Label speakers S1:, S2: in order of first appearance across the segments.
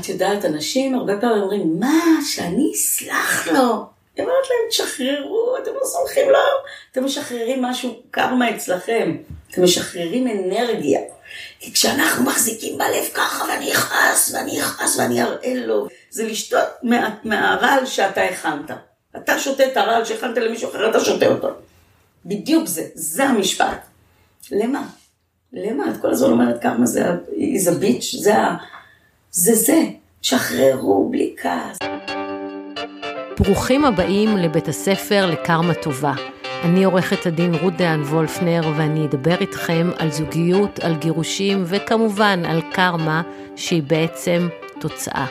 S1: את יודעת, אנשים הרבה פעמים אומרים, מה, שאני אסלח לו? אני אומרת להם, תשחררו, אתם לא סולחים לו, אתם משחררים משהו קרמה אצלכם, אתם משחררים אנרגיה. כי כשאנחנו מחזיקים בלב ככה, ואני אכעס, ואני אכעס, ואני אראה לו, זה לשתות מה, מהרעל שאתה הכנת. אתה שותה את הרעל שהכנת למישהו אחר, אתה שותה אותו. בדיוק זה, זה המשפט. למה? למה? את כל הזמן אומרת כמה זה, is a bitch, זה ה... זה זה. שחררו בלי כעס.
S2: ברוכים הבאים לבית הספר לקרמה טובה. אני עורכת הדין רות דהן וולפנר ואני אדבר איתכם על זוגיות, על גירושים וכמובן על קרמה שהיא בעצם תוצאה.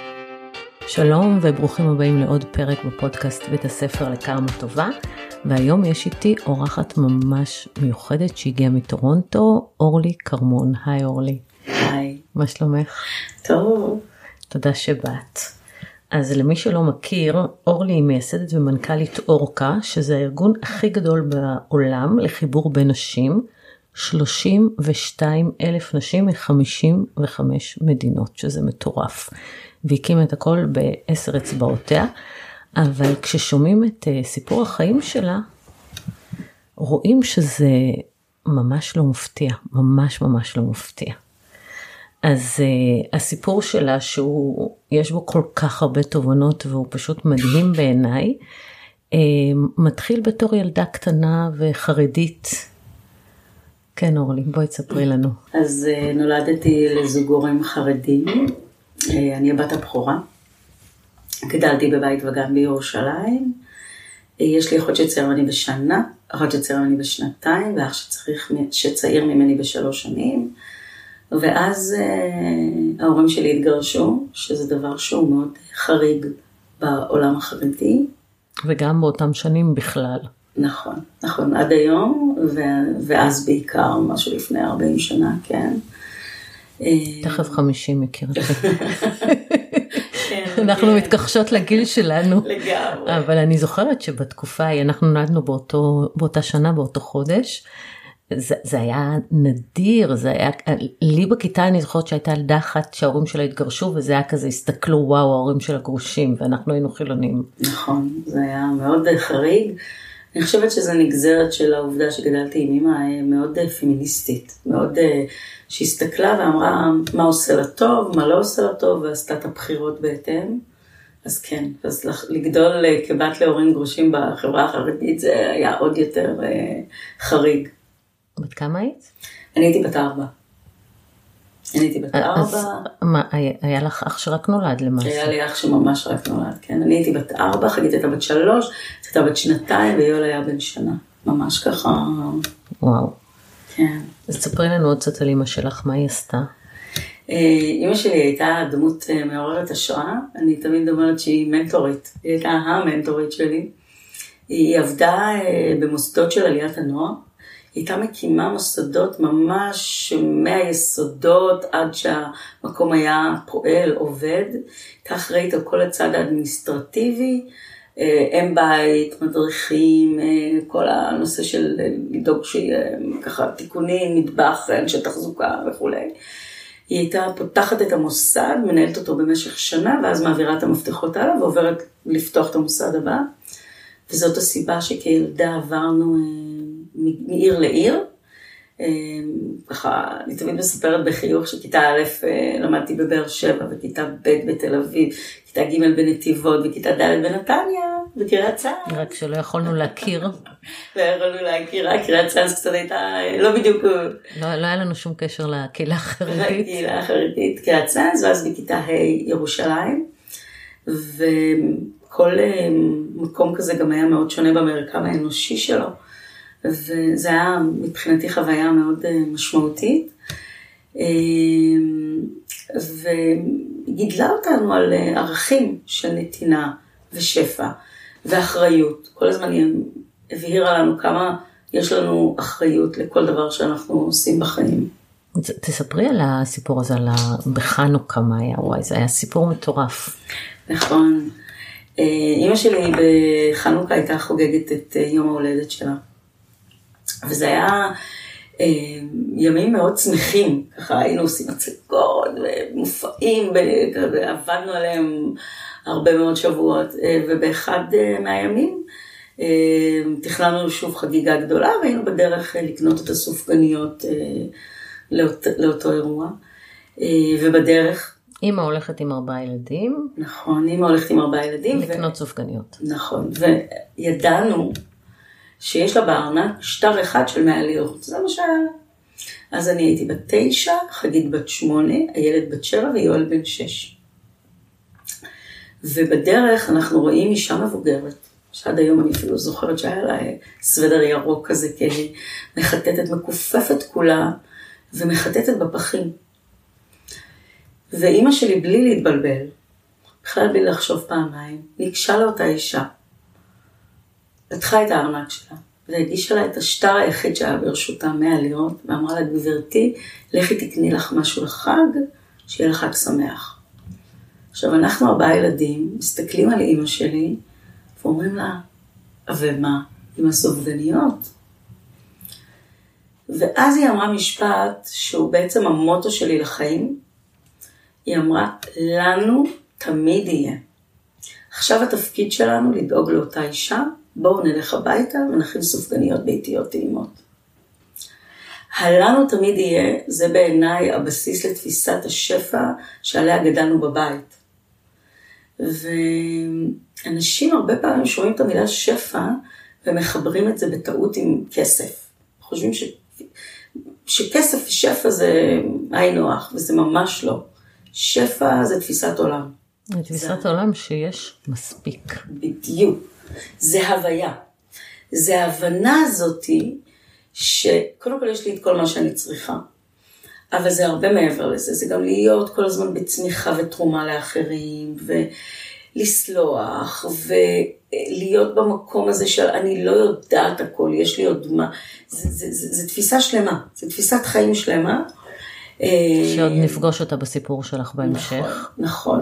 S2: שלום וברוכים הבאים לעוד פרק בפודקאסט בית הספר לקרמה טובה והיום יש איתי אורחת ממש מיוחדת שהגיעה מטורונטו, אורלי כרמון. היי אורלי.
S1: היי.
S2: מה שלומך?
S1: טוב.
S2: תודה שבאת. אז למי שלא מכיר, אורלי היא מייסדת ומנכ"לית אורקה, שזה הארגון הכי גדול בעולם לחיבור בין נשים, 32 אלף נשים מ-55 מדינות, שזה מטורף. והקימה את הכל בעשר אצבעותיה, אבל כששומעים את uh, סיפור החיים שלה, רואים שזה ממש לא מפתיע, ממש ממש לא מפתיע. אז uh, הסיפור שלה שהוא, יש בו כל כך הרבה תובנות והוא פשוט מדהים בעיניי, uh, מתחיל בתור ילדה קטנה וחרדית. כן אורלי, בואי תספרי לנו.
S1: אז uh, נולדתי לזוג הורים חרדים, uh, אני הבת הבכורה. גדלתי בבית וגן בירושלים. Uh, יש לי אחות שצעיר ממני בשנה, אחות שצעיר ממני בשנתיים, ואח שצריך, שצעיר ממני בשלוש שנים. ואז אה, ההורים שלי התגרשו, שזה דבר שהוא מאוד חריג בעולם החרדי.
S2: וגם באותם שנים בכלל.
S1: נכון, נכון, עד היום, ו- ואז בעיקר, משהו לפני 40 שנה, כן.
S2: תכף 50 מכירתי. אנחנו כן. מתכחשות לגיל שלנו.
S1: לגמרי.
S2: אבל אני זוכרת שבתקופה ההיא, אנחנו נולדנו באותה שנה, באותו חודש. זה, זה היה נדיר, זה היה, לי בכיתה אני זוכרת שהייתה ילדה אחת שההורים שלה התגרשו וזה היה כזה, הסתכלו וואו ההורים שלה גרושים ואנחנו היינו חילונים.
S1: נכון, זה היה מאוד חריג. אני חושבת שזה נגזרת של העובדה שגדלתי עם אמא מאוד פמיניסטית, מאוד שהסתכלה ואמרה מה עושה לה טוב, מה לא עושה לה טוב ועשתה את הבחירות בהתאם. אז כן, אז לגדול כבת להורים גרושים בחברה החרדית זה היה עוד יותר חריג.
S2: בת כמה היית?
S1: אני הייתי בת ארבע. אני הייתי בת ארבע.
S2: אז מה, היה לך אח שרק נולד למעשה?
S1: היה לי אח שממש רק נולד, כן. אני הייתי בת ארבע, חגית הייתה בת שלוש, הייתה בת שנתיים ויואל היה בן שנה. ממש ככה.
S2: וואו.
S1: כן.
S2: אז תספרי לנו עוד קצת על אמא שלך, מה היא עשתה?
S1: אימא שלי הייתה דמות מעוררת השראה, אני תמיד אומרת שהיא מנטורית, היא הייתה המנטורית שלי. היא עבדה במוסדות של עליית הנוער, הייתה מקימה מוסדות ממש מהיסודות עד שהמקום היה פועל, עובד. הייתה אחראית על כל הצד האדמיניסטרטיבי, אם בית, מדריכים, כל הנושא של לדאוג שיהיה ככה תיקונים, מטבח, אנשי תחזוקה וכולי. היא הייתה פותחת את המוסד, מנהלת אותו במשך שנה, ואז מעבירה את המפתחות הלאה ועוברת לפתוח את המוסד הבא. וזאת הסיבה שכילדה עברנו מעיר לעיר. ככה, אני תמיד מספרת בחיוך שכיתה א' למדתי בבאר שבע, וכיתה ב' בתל אביב, כיתה ג' בנתיבות, וכיתה ד' בנתניה, בקריית צה"ל.
S2: רק שלא יכולנו להכיר.
S1: לא יכולנו להכיר, קריית צה"ל קצת הייתה, לא בדיוק...
S2: לא, לא היה לנו שום קשר לקהילה החרדית.
S1: לקהילה החרדית, קריית צה"ל, ואז בכיתה ה' ירושלים. וכל מקום כזה גם היה מאוד שונה במרקם האנושי שלו. וזה היה מבחינתי חוויה מאוד משמעותית. וגידלה אותנו על ערכים של נתינה ושפע ואחריות. כל הזמן היא הבהירה לנו כמה יש לנו אחריות לכל דבר שאנחנו עושים בחיים.
S2: תספרי על הסיפור הזה, על בחנוכה מה היה, וואי, זה היה סיפור מטורף.
S1: נכון. אימא שלי בחנוכה הייתה חוגגת את יום ההולדת שלה. וזה היה אה, ימים מאוד שמחים, ככה היינו עושים הצגות ומופעים, עבדנו עליהם הרבה מאוד שבועות, אה, ובאחד אה, מהימים תכננו שוב חגיגה גדולה, והיינו בדרך לקנות את הסופגניות לאות, לאותו אירוע, ובדרך...
S2: אימא הולכת עם ארבעה ילדים.
S1: נכון, אימא הולכת עם ארבעה ילדים.
S2: לקנות ו... סופגניות.
S1: נכון, וידענו שיש לה בארנק שטר אחד של 100 לירות, זה מה שהיה אז אני הייתי בת תשע, חגית בת שמונה, הילד בת שבע ויואל בן שש. ובדרך אנחנו רואים אישה מבוגרת, שעד היום אני אפילו זוכרת שהיה לה סוודר ירוק כזה, מחטטת, מכופפת כולה, ומחטטת בפחים. ואימא שלי, בלי להתבלבל, בכלל בלי לחשוב פעמיים, ניגשה לאותה אישה, פתחה את הארנק שלה, והגישה לה את השטר היחיד שהיה ברשותה 100 לירות, ואמרה לה, גברתי, לכי תקני לך משהו לחג, שיהיה לך חג שמח. עכשיו, אנחנו ארבעה ילדים, מסתכלים על אימא שלי, ואומרים לה, ומה, עם הסופגניות? ואז היא אמרה משפט שהוא בעצם המוטו שלי לחיים. היא אמרה, לנו תמיד יהיה. עכשיו התפקיד שלנו לדאוג לאותה אישה בואו נלך הביתה ונכין סופגניות ביתיות טעימות. הלנו תמיד יהיה, זה בעיניי הבסיס לתפיסת השפע שעליה גדלנו בבית. ואנשים הרבה פעמים שומעים את המילה שפע ומחברים את זה בטעות עם כסף. חושבים ש... שכסף ושפע זה היינו הך, וזה ממש לא. שפע זה תפיסת עולם.
S2: תפיסת זה... עולם שיש מספיק.
S1: בדיוק. זה הוויה. זה ההבנה הזאתי, שקודם כל יש לי את כל מה שאני צריכה, אבל זה הרבה מעבר לזה, זה גם להיות כל הזמן בצמיחה ותרומה לאחרים, ולסלוח, ולהיות במקום הזה של אני לא יודעת הכל, יש לי עוד מה, זה, זה, זה, זה תפיסה שלמה, זה תפיסת חיים שלמה.
S2: שעוד נפגוש אותה בסיפור שלך בהמשך.
S1: נכון, נכון.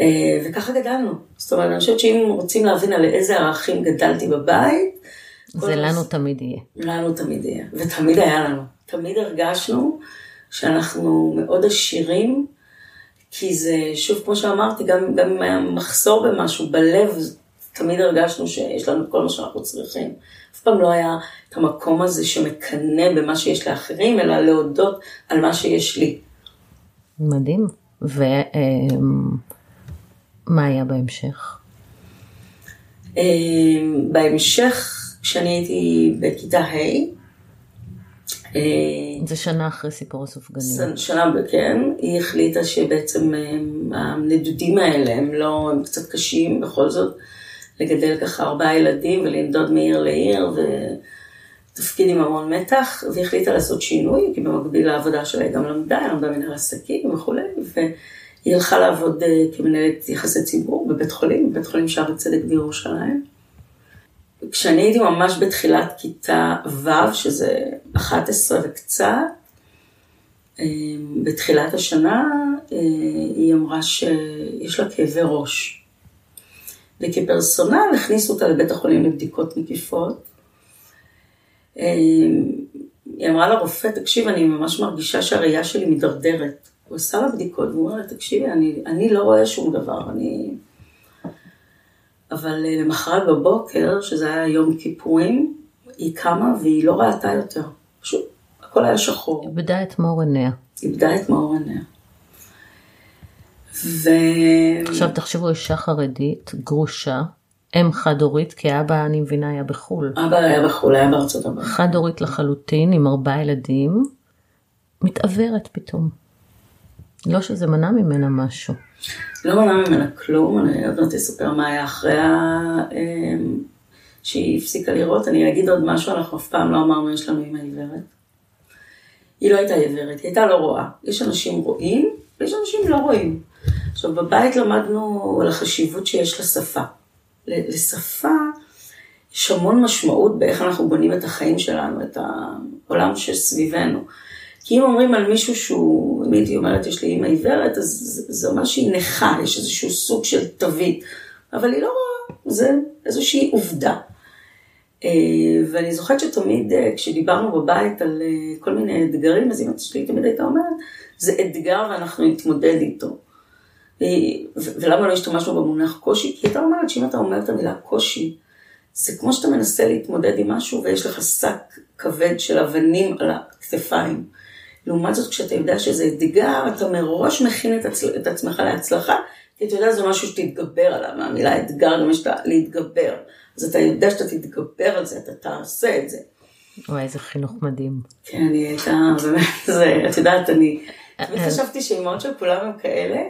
S1: אה, וככה גדלנו. זאת אומרת, אני חושבת שאם רוצים להבין על איזה ערכים גדלתי בבית,
S2: זה לנו תמיד יהיה.
S1: לנו תמיד יהיה, ותמיד היה לנו. תמיד הרגשנו שאנחנו מאוד עשירים, כי זה, שוב, כמו שאמרתי, גם, גם אם היה מחסור במשהו, בלב, תמיד הרגשנו שיש לנו כל מה שאנחנו צריכים. אף פעם לא היה את המקום הזה שמקנא במה שיש לאחרים, אלא להודות על מה שיש לי.
S2: מדהים. ו... מה היה בהמשך?
S1: אמ, בהמשך, כשאני הייתי בכיתה ה',
S2: אה, זה שנה אחרי סיפור הסופגניות.
S1: שנה, כן, היא החליטה שבעצם אמ, הנדודים האלה הם לא, הם קצת קשים בכל זאת, לגדל ככה ארבעה ילדים ולנדוד מעיר לעיר ותפקיד עם המון מתח, והיא החליטה לעשות שינוי, כי במקביל לעבודה שלה היא גם למדה, היא למדה מנהל עסקים וכולי, היא הלכה לעבוד אה, כמנהלת יחסי ציבור בבית חולים, בבית חולים שערי צדק בירושלים. כשאני הייתי ממש בתחילת כיתה ו', שזה 11 וקצת, אה, בתחילת השנה אה, היא אמרה שיש לה כאבי ראש. וכפרסונל הכניסו אותה לבית החולים לבדיקות מקיפות. היא אמרה לרופא, תקשיב, אני ממש מרגישה שהראייה שלי מידרדרת. הוא עשה לה בדיקות, והוא אומר לה, תקשיבי, אני, אני לא רואה שום דבר, אני... אבל אה, למחרת בבוקר, שזה היה יום כיפורים, היא קמה והיא לא ראתה יותר. פשוט, הכל היה שחור.
S2: איבדה את מאור עיניה.
S1: איבדה את מאור עיניה. ו...
S2: עכשיו תחשבו, אישה חרדית, גרושה, אם חד-הורית, כי אבא, אני מבינה, היה בחו"ל.
S1: אבא היה בחו"ל, היה בארצות הברית.
S2: חד-הורית לחלוטין, עם ארבעה ילדים, מתעוורת פתאום. לא שזה מנע ממנה משהו.
S1: לא מנע ממנה כלום, אני עוד מעט אספר מה היה אחרי ה... אמ, שהיא הפסיקה לראות. אני אגיד עוד משהו, אנחנו אף פעם לא אמרנו יש לנו אימא עיוורת. היא לא הייתה עיוורת, היא הייתה לא רואה. יש אנשים רואים, ויש אנשים לא רואים. עכשיו, בבית למדנו על החשיבות שיש לשפה. לשפה יש המון משמעות באיך אנחנו בונים את החיים שלנו, את העולם שסביבנו. כי אם אומרים על מישהו שהוא, אם הייתי אומרת, יש לי אימא עיוורת, אז זה אומר שהיא נכה, יש איזשהו סוג של תווית, אבל היא לא רואה, זה איזושהי עובדה. ואני זוכרת שתמיד כשדיברנו בבית על כל מיני אתגרים, אז אמא שלי תמיד הייתה אומרת, זה אתגר ואנחנו נתמודד איתו. ולמה לא השתמשנו במונח קושי? כי הייתה אומרת שאם אתה אומר את המילה קושי, זה כמו שאתה מנסה להתמודד עם משהו ויש לך שק כבד של אבנים על הכתפיים. לעומת זאת, כשאתה יודע שזה אתגר, אתה מראש מכין את, עצ... את עצמך להצלחה, כי אתה יודע שזה משהו שתתגבר עליו, המילה אתגר גם יש להתגבר. אז אתה יודע שאתה תתגבר על זה, אתה תעשה את זה.
S2: וואי, איזה חינוך מדהים.
S1: כן, אני הייתה, באמת, זה, את יודעת, אני תמיד חשבתי שאימהות של כולם הם כאלה,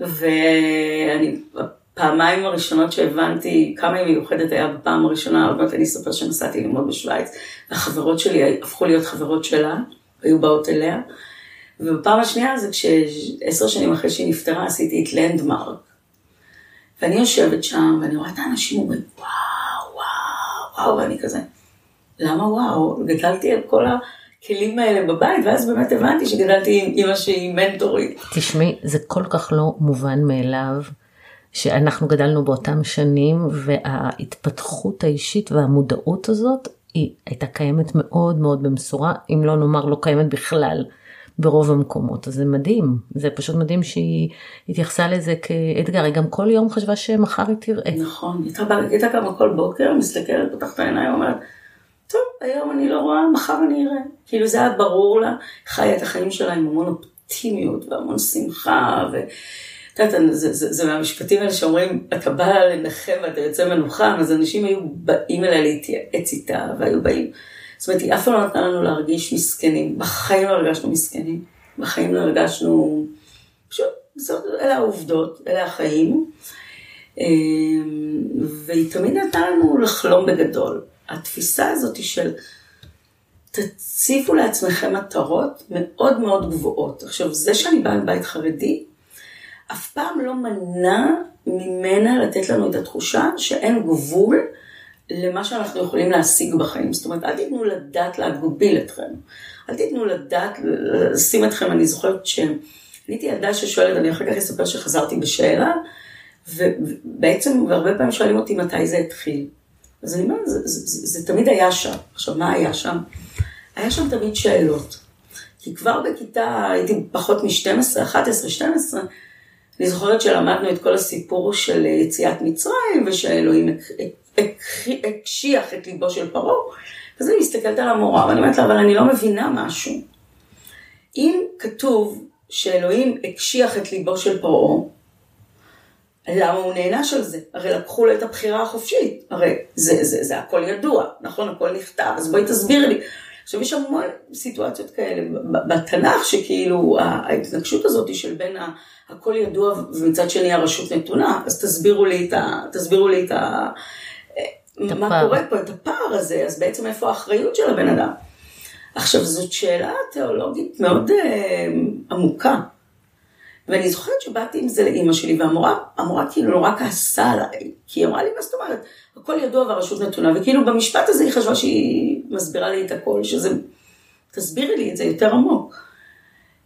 S1: ואני, הפעמיים הראשונות שהבנתי כמה היא מיוחדת היה בפעם הראשונה, עוד מעט אני אספר שנסעתי ללמוד בשוויץ, והחברות שלי הפכו להיות חברות שלה, היו באות אליה, ובפעם השנייה זה כשעשר שנים אחרי שהיא נפטרה עשיתי את לנדמרק. ואני יושבת שם, ואני רואה את האנשים אומרים, וואו, וואו, וואו, ואני כזה, למה וואו? גדלתי על כל הכלים האלה בבית, ואז באמת הבנתי שגדלתי עם אמא שהיא מנטורית.
S2: תשמעי, זה כל כך לא מובן מאליו. שאנחנו גדלנו באותם שנים וההתפתחות האישית והמודעות הזאת היא הייתה קיימת מאוד מאוד במשורה, אם לא נאמר לא קיימת בכלל ברוב המקומות, אז זה מדהים, זה פשוט מדהים שהיא התייחסה לזה כאתגר, היא גם כל יום חשבה שמחר היא תראה.
S1: נכון, היא הייתה קמה כל בוקר, מסתכלת, פותחת העיניים, אומרת, טוב, היום אני לא רואה, מחר אני אראה. כאילו זה היה ברור לה, חיה את החיים שלה עם המון אופטימיות והמון שמחה, ו... את יודעת, זה, זה, זה מהמשפטים האלה שאומרים, אתה בא לנחם ואתה יוצא מנוחם, אז אנשים היו באים אליה להתייעץ איתה, והיו באים. זאת אומרת, היא אף פעם לא נתנה לנו להרגיש מסכנים, בחיים לא הרגשנו מסכנים, בחיים לא הרגשנו, פשוט, זאת, אלה העובדות, אלה החיים. אמ, והיא תמיד נתנה לנו לחלום בגדול. התפיסה הזאת של תציבו לעצמכם מטרות מאוד מאוד גבוהות. עכשיו, זה שאני באה מבית חרדי, אף פעם לא מנע ממנה לתת לנו את התחושה שאין גבול למה שאנחנו יכולים להשיג בחיים. זאת אומרת, אל תיתנו לדעת להגביל אתכם. אל תיתנו לדעת לשים אתכם, אני זוכרת שהייתי ילדה ששואלת, אני אחר כך אספר שחזרתי בשאלה, ובעצם, והרבה פעמים שואלים אותי מתי זה התחיל. אז אני אומרת, זה, זה, זה, זה תמיד היה שם. עכשיו, מה היה שם? היה שם תמיד שאלות. כי כבר בכיתה, הייתי פחות מ-12, 11, 12, אני זוכרת שלמדנו את כל הסיפור של יציאת מצרים, ושאלוהים הקשיח את ליבו של פרעה, אז אני מסתכלת על המורה, ואני אומרת לה, אבל אני לא מבינה משהו. אם כתוב שאלוהים הקשיח את ליבו של פרעה, למה הוא נענש על זה? הרי לקחו לו את הבחירה החופשית, הרי זה, זה, זה הכל ידוע, נכון? הכל נכתב, אז בואי תסבירי לי. עכשיו יש המון סיטואציות כאלה בתנ"ך, שכאילו ההתנגשות הזאת של בין הכל ידוע ומצד שני הרשות נתונה, אז תסבירו לי את ה... תסבירו לי את ה... את מה הפער. קורה פה, את הפער הזה, אז בעצם איפה האחריות של הבן אדם? עכשיו, זאת שאלה תיאולוגית מאוד אה, עמוקה. ואני זוכרת שבאתי עם זה לאימא שלי, והמורה, המורה כאילו נורא כעסה עליי, כי היא אמרה לי, מה זאת אומרת? הכל ידוע והרשות נתונה, וכאילו במשפט הזה היא חשבה שהיא מסבירה לי את הכל, שזה, תסבירי לי את זה יותר עמוק.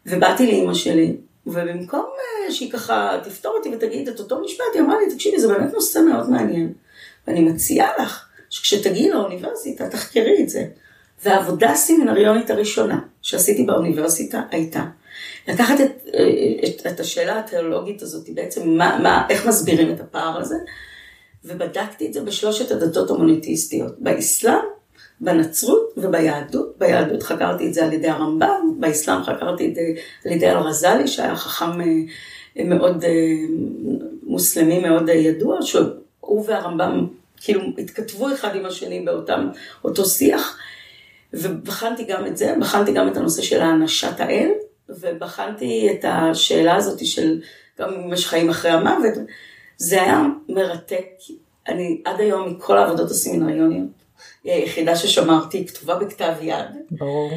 S1: ובאתי לאימא שלי, ובמקום אה, שהיא ככה תפתור אותי ותגיד את אותו משפט, היא אמרה לי, תקשיבי, זה באמת נושא מאוד מעניין. ואני מציעה לך שכשתגיעי לאוניברסיטה, תחקרי את זה. והעבודה הסמינריונית הראשונה שעשיתי באוניברסיטה הייתה לקחת את, אה, את, את השאלה התיאולוגית הזאת, בעצם מה, מה, איך מסבירים את הפער הזה, ובדקתי את זה בשלושת הדתות המוניטיסטיות, באסלאם, בנצרות וביהדות. ביהדות חקרתי את זה על ידי הרמב"ם, באסלאם חקרתי את זה על ידי אל-רזאלי, שהיה חכם אה, מאוד, אה, מוסלמי מאוד ידוע, שהוא והרמב"ם כאילו התכתבו אחד עם השני באותם, אותו שיח. ובחנתי גם את זה, בחנתי גם את הנושא של הענשת האל, ובחנתי את השאלה הזאת של גם אם יש חיים אחרי המוות. זה היה מרתק. אני עד היום מכל העבודות הסמינריוניות, היא היחידה ששמרתי, כתובה בכתב יד.
S2: ברור.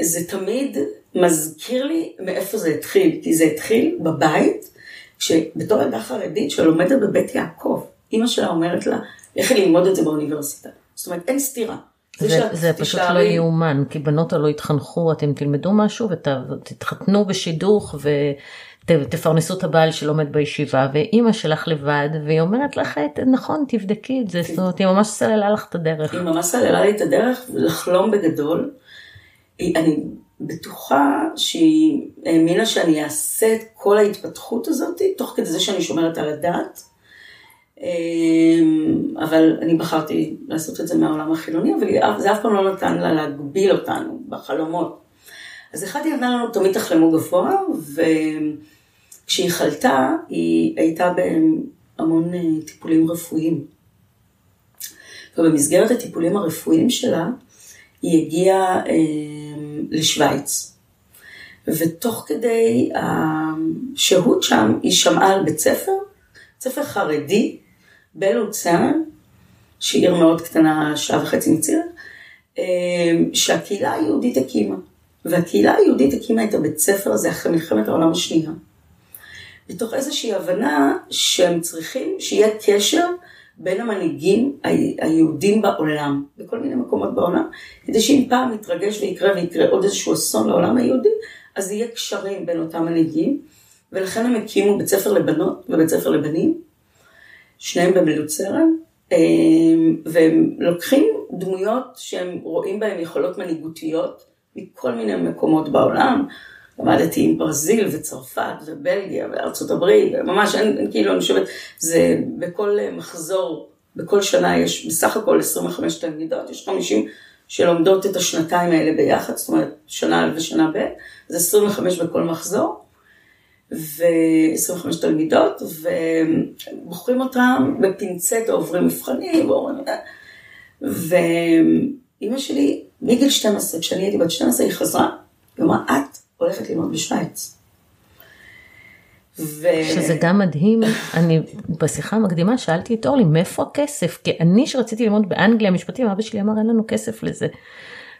S1: וזה תמיד מזכיר לי מאיפה זה התחיל, כי זה התחיל בבית, כשבתור ילדה חרדית שלומדת בבית יעקב, אימא שלה אומרת לה, לכי ללמוד את זה באוניברסיטה. זאת אומרת, אין סתירה.
S2: זה,
S1: שאת
S2: זה פשוט לא
S1: תישארי-
S2: יאומן, כי בנות הלא יתחנכו, אתם תלמדו משהו ותתחתנו בשידוך ותפרנסו את הבעל שלומד בישיבה, ואימא שלך לבד, והיא אומרת לך, "את- נכון, תבדקי את זה, זאת אומרת, היא ממש סללה לך את הדרך.
S1: היא ממש סללה לי את הדרך לחלום בגדול. אני בטוחה שהיא האמינה שאני אעשה את כל ההתפתחות הזאת, תוך כדי זה שאני שומרת על הדת. אמ, אבל אני בחרתי לעשות את זה מהעולם החילוני, אבל זה אף פעם לא נתן לה להגביל אותנו בחלומות. אז אחד היא נתנה לנו תמיד תחלמו גבוה, וכשהיא חלתה, היא הייתה בהמון אה, טיפולים רפואיים. ובמסגרת הטיפולים הרפואיים שלה, היא הגיעה אה, לשוויץ. ותוך כדי השהות שם, היא שמעה על בית ספר, בית ספר חרדי בלוצרן, שהיא עיר מאוד קטנה, שעה וחצי מצילה, אה, שהקהילה היהודית הקימה. והקהילה היהודית הקימה את הבית ספר הזה אחרי מלחמת העולם השנייה. מתוך איזושהי הבנה שהם צריכים שיהיה קשר בין המנהיגים היהודים בעולם, בכל מיני מקומות בעולם, כדי שאם פעם יתרגש ויקרה ויקרה עוד איזשהו אסון לעולם היהודי, אז יהיה קשרים בין אותם מנהיגים, ולכן הם הקימו בית ספר לבנות ובית ספר לבנים, שניהם במלוצרן, אה, והם לוקחים דמויות שהם רואים בהם יכולות מנהיגותיות מכל מיני מקומות בעולם. למדתי עם ברזיל וצרפת ובלגיה וארצות הברית, וממש אין, אין כאילו, אני חושבת, זה בכל אה, מחזור, בכל שנה יש בסך הכל 25 תלמידות, יש 50 שלומדות את השנתיים האלה ביחד, זאת אומרת, שנה א' ושנה ב', זה 25 בכל מחזור. ו-25 תלמידות, ובוחרים אותם בפינצטה, עוברים מבחנים, ועוברים... ואימא שלי, מגיל 12, כשאני הייתי בת 12, היא חזרה, היא אמרה, את הולכת ללמוד בשוויץ. ו...
S2: שזה גם מדהים, אני בשיחה המקדימה שאלתי את אורלי, מאיפה הכסף? כי אני שרציתי ללמוד באנגליה משפטים, אבא שלי אמר אין לנו כסף לזה.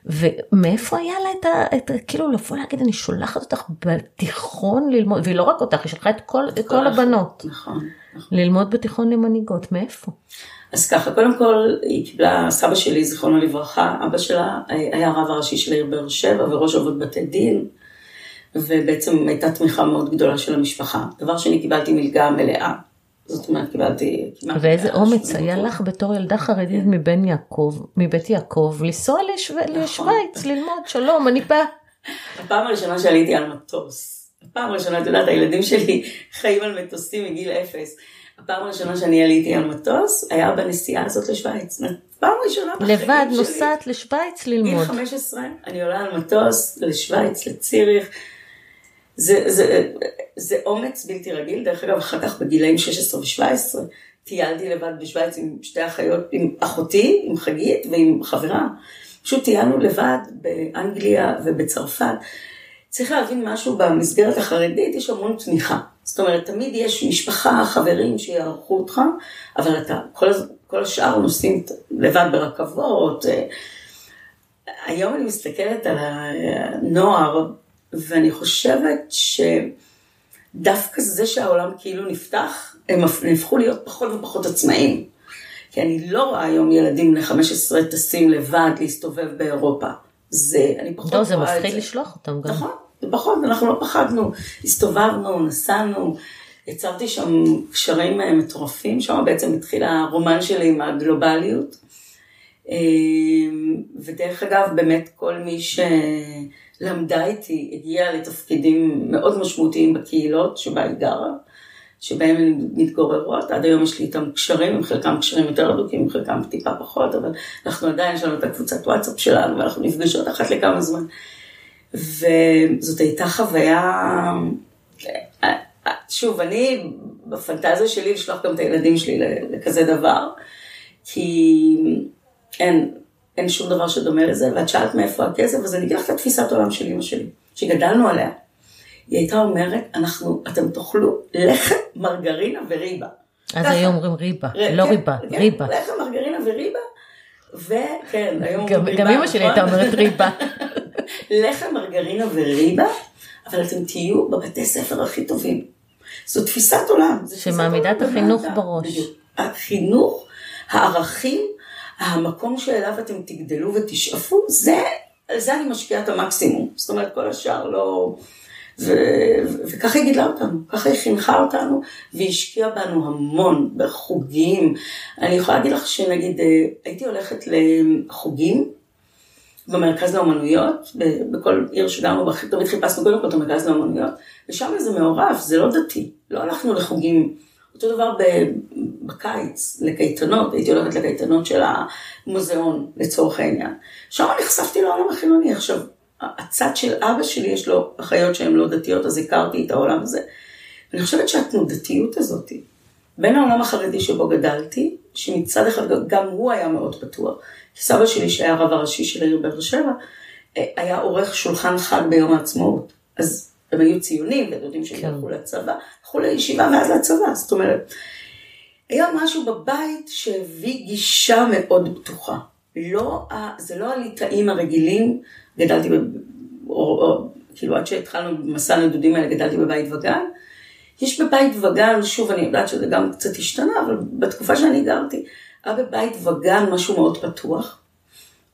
S2: ומאיפה היה לה את ה... את, ה- כאילו לבוא להגיד אני שולחת אותך בתיכון ללמוד, והיא לא רק אותך, היא שלחה את כל, את כל הבנות
S1: נכון, נכון.
S2: ללמוד בתיכון למנהיגות, מאיפה?
S1: אז ככה, קודם כל, היא קיבלה, סבא שלי, זיכרונו לברכה, אבא שלה היה הרב הראשי של העיר באר שבע וראש אבות בתי דין, ובעצם הייתה תמיכה מאוד גדולה של המשפחה. דבר שני, קיבלתי מלגה מלאה. זאת אומרת, קיבלתי כמעט...
S2: ואיזה אומץ היה. לך בתור ילדה חרדית מבן יעקב, מבית יעקב, לנסוע לשו... לשוויץ, ללמוד, שלום, אני באה.
S1: הפעם הראשונה שעליתי על מטוס, הפעם הראשונה, את יודעת, הילדים שלי חיים על מטוסים מגיל אפס. הפעם הראשונה שאני עליתי על מטוס, היה בנסיעה הזאת לשוויץ. פעם ראשונה בחיים שלי.
S2: לבד נוסעת לשוויץ
S1: גיל
S2: ללמוד.
S1: 15, אני עולה על מטוס לשוויץ, לציריך. זה, זה, זה אומץ בלתי רגיל, דרך אגב, אחר כך בגילאים 16 ו-17, טיילתי לבד בשוויץ עם שתי אחיות, עם אחותי, עם חגית ועם חברה. פשוט טיילנו לבד באנגליה ובצרפת. צריך להבין משהו במסגרת החרדית, יש המון תמיכה. זאת אומרת, תמיד יש משפחה, חברים שיערכו אותך, אבל אתה, כל, כל השאר נוסעים לבד ברכבות. אה, היום אני מסתכלת על הנוער, ואני חושבת שדווקא זה שהעולם כאילו נפתח, הם הפ- הפכו להיות פחות ופחות עצמאיים. כי אני לא רואה היום ילדים בני 15 טסים לבד להסתובב באירופה. זה, אני פחות
S2: לא, זה
S1: רואה את
S2: מפחיד
S1: זה.
S2: לשלוח אותם גם.
S1: נכון, זה פחות, אנחנו לא פחדנו, הסתובבנו, נסענו, יצרתי שם קשרים אה, מטורפים, שם בעצם התחיל הרומן שלי עם הגלובליות. אה, ודרך אגב, באמת כל מי שלמדה איתי הגיעה לתפקידים מאוד משמעותיים בקהילות שבה היא גרה, שבהם הן מתגוררות, עד היום יש לי איתם קשרים, עם חלקם קשרים יותר הדוקים, עם חלקם טיפה פחות, אבל אנחנו עדיין, יש לנו את הקבוצת וואטסאפ שלנו, ואנחנו נפגשות אחת לכמה זמן. וזאת הייתה חוויה, שוב, אני בפנטזיה שלי לשלוח גם את הילדים שלי לכזה דבר, כי אין, אין שום דבר שדומה לזה, ואת שאלת מאיפה הכסף, אז אני אגיד לך את התפיסת עולם של אמא שלי, שגדלנו עליה. היא הייתה אומרת, אנחנו, אתם תאכלו לחם, מרגרינה וריבה.
S2: אז. היו אומרים ריבה, לא
S1: כן,
S2: ריבה,
S1: כן,
S2: ריבה.
S1: לחם, מרגרינה וריבה, וכן, היום
S2: גם
S1: אומרים
S2: גם
S1: ריבה,
S2: אמא שלי? הייתה אומרת ריבה.
S1: לחם, מרגרינה וריבה, אבל אתם תהיו בבתי ספר הכי טובים. זו תפיסת עולם.
S2: שמעמידה את החינוך. בראש.
S1: החינוך, הערכים, המקום שאליו אתם תגדלו ותשאפו, זה, על זה אני משקיעה את המקסימום. זאת אומרת, כל השאר לא... ו- וככה היא גידלה אותנו, ככה היא חינכה אותנו, והשקיעה בנו המון בחוגים. אני יכולה להגיד לך שנגיד, אה, הייתי הולכת לחוגים במרכז לאומנויות, בכל עיר שגרנו, תמיד חיפשנו קודם כל את המרכז לאומנויות, ושם זה מעורב, זה לא דתי, לא הלכנו לחוגים. אותו דבר בקיץ, לקייטנות, הייתי הולכת לקייטנות של המוזיאון לצורך העניין. שם נחשפתי לעולם החילוני. עכשיו, הצד של אבא שלי יש לו אחיות שהן לא דתיות, אז הכרתי את העולם הזה. אני חושבת שהתנודתיות הזאת, בין העולם החרדי שבו גדלתי, שמצד אחד גם הוא היה מאוד פתוח. סבא שלי, שהיה הרב הראשי של העיר באר שבע, היה עורך שולחן חג ביום העצמאות. אז הם היו ציונים, ודודים שלי כן. הלכו לצבא, הלכו לישיבה ואז לצבא. זאת אומרת, היה משהו בבית שהביא גישה מאוד פתוחה. לא, זה לא הליטאים הרגילים, גדלתי, ב, או, או, כאילו עד שהתחלנו במסע הנדודים האלה, גדלתי בבית וגן. יש בבית וגן, שוב, אני יודעת שזה גם קצת השתנה, אבל בתקופה שאני גרתי, היה בבית וגן משהו מאוד פתוח.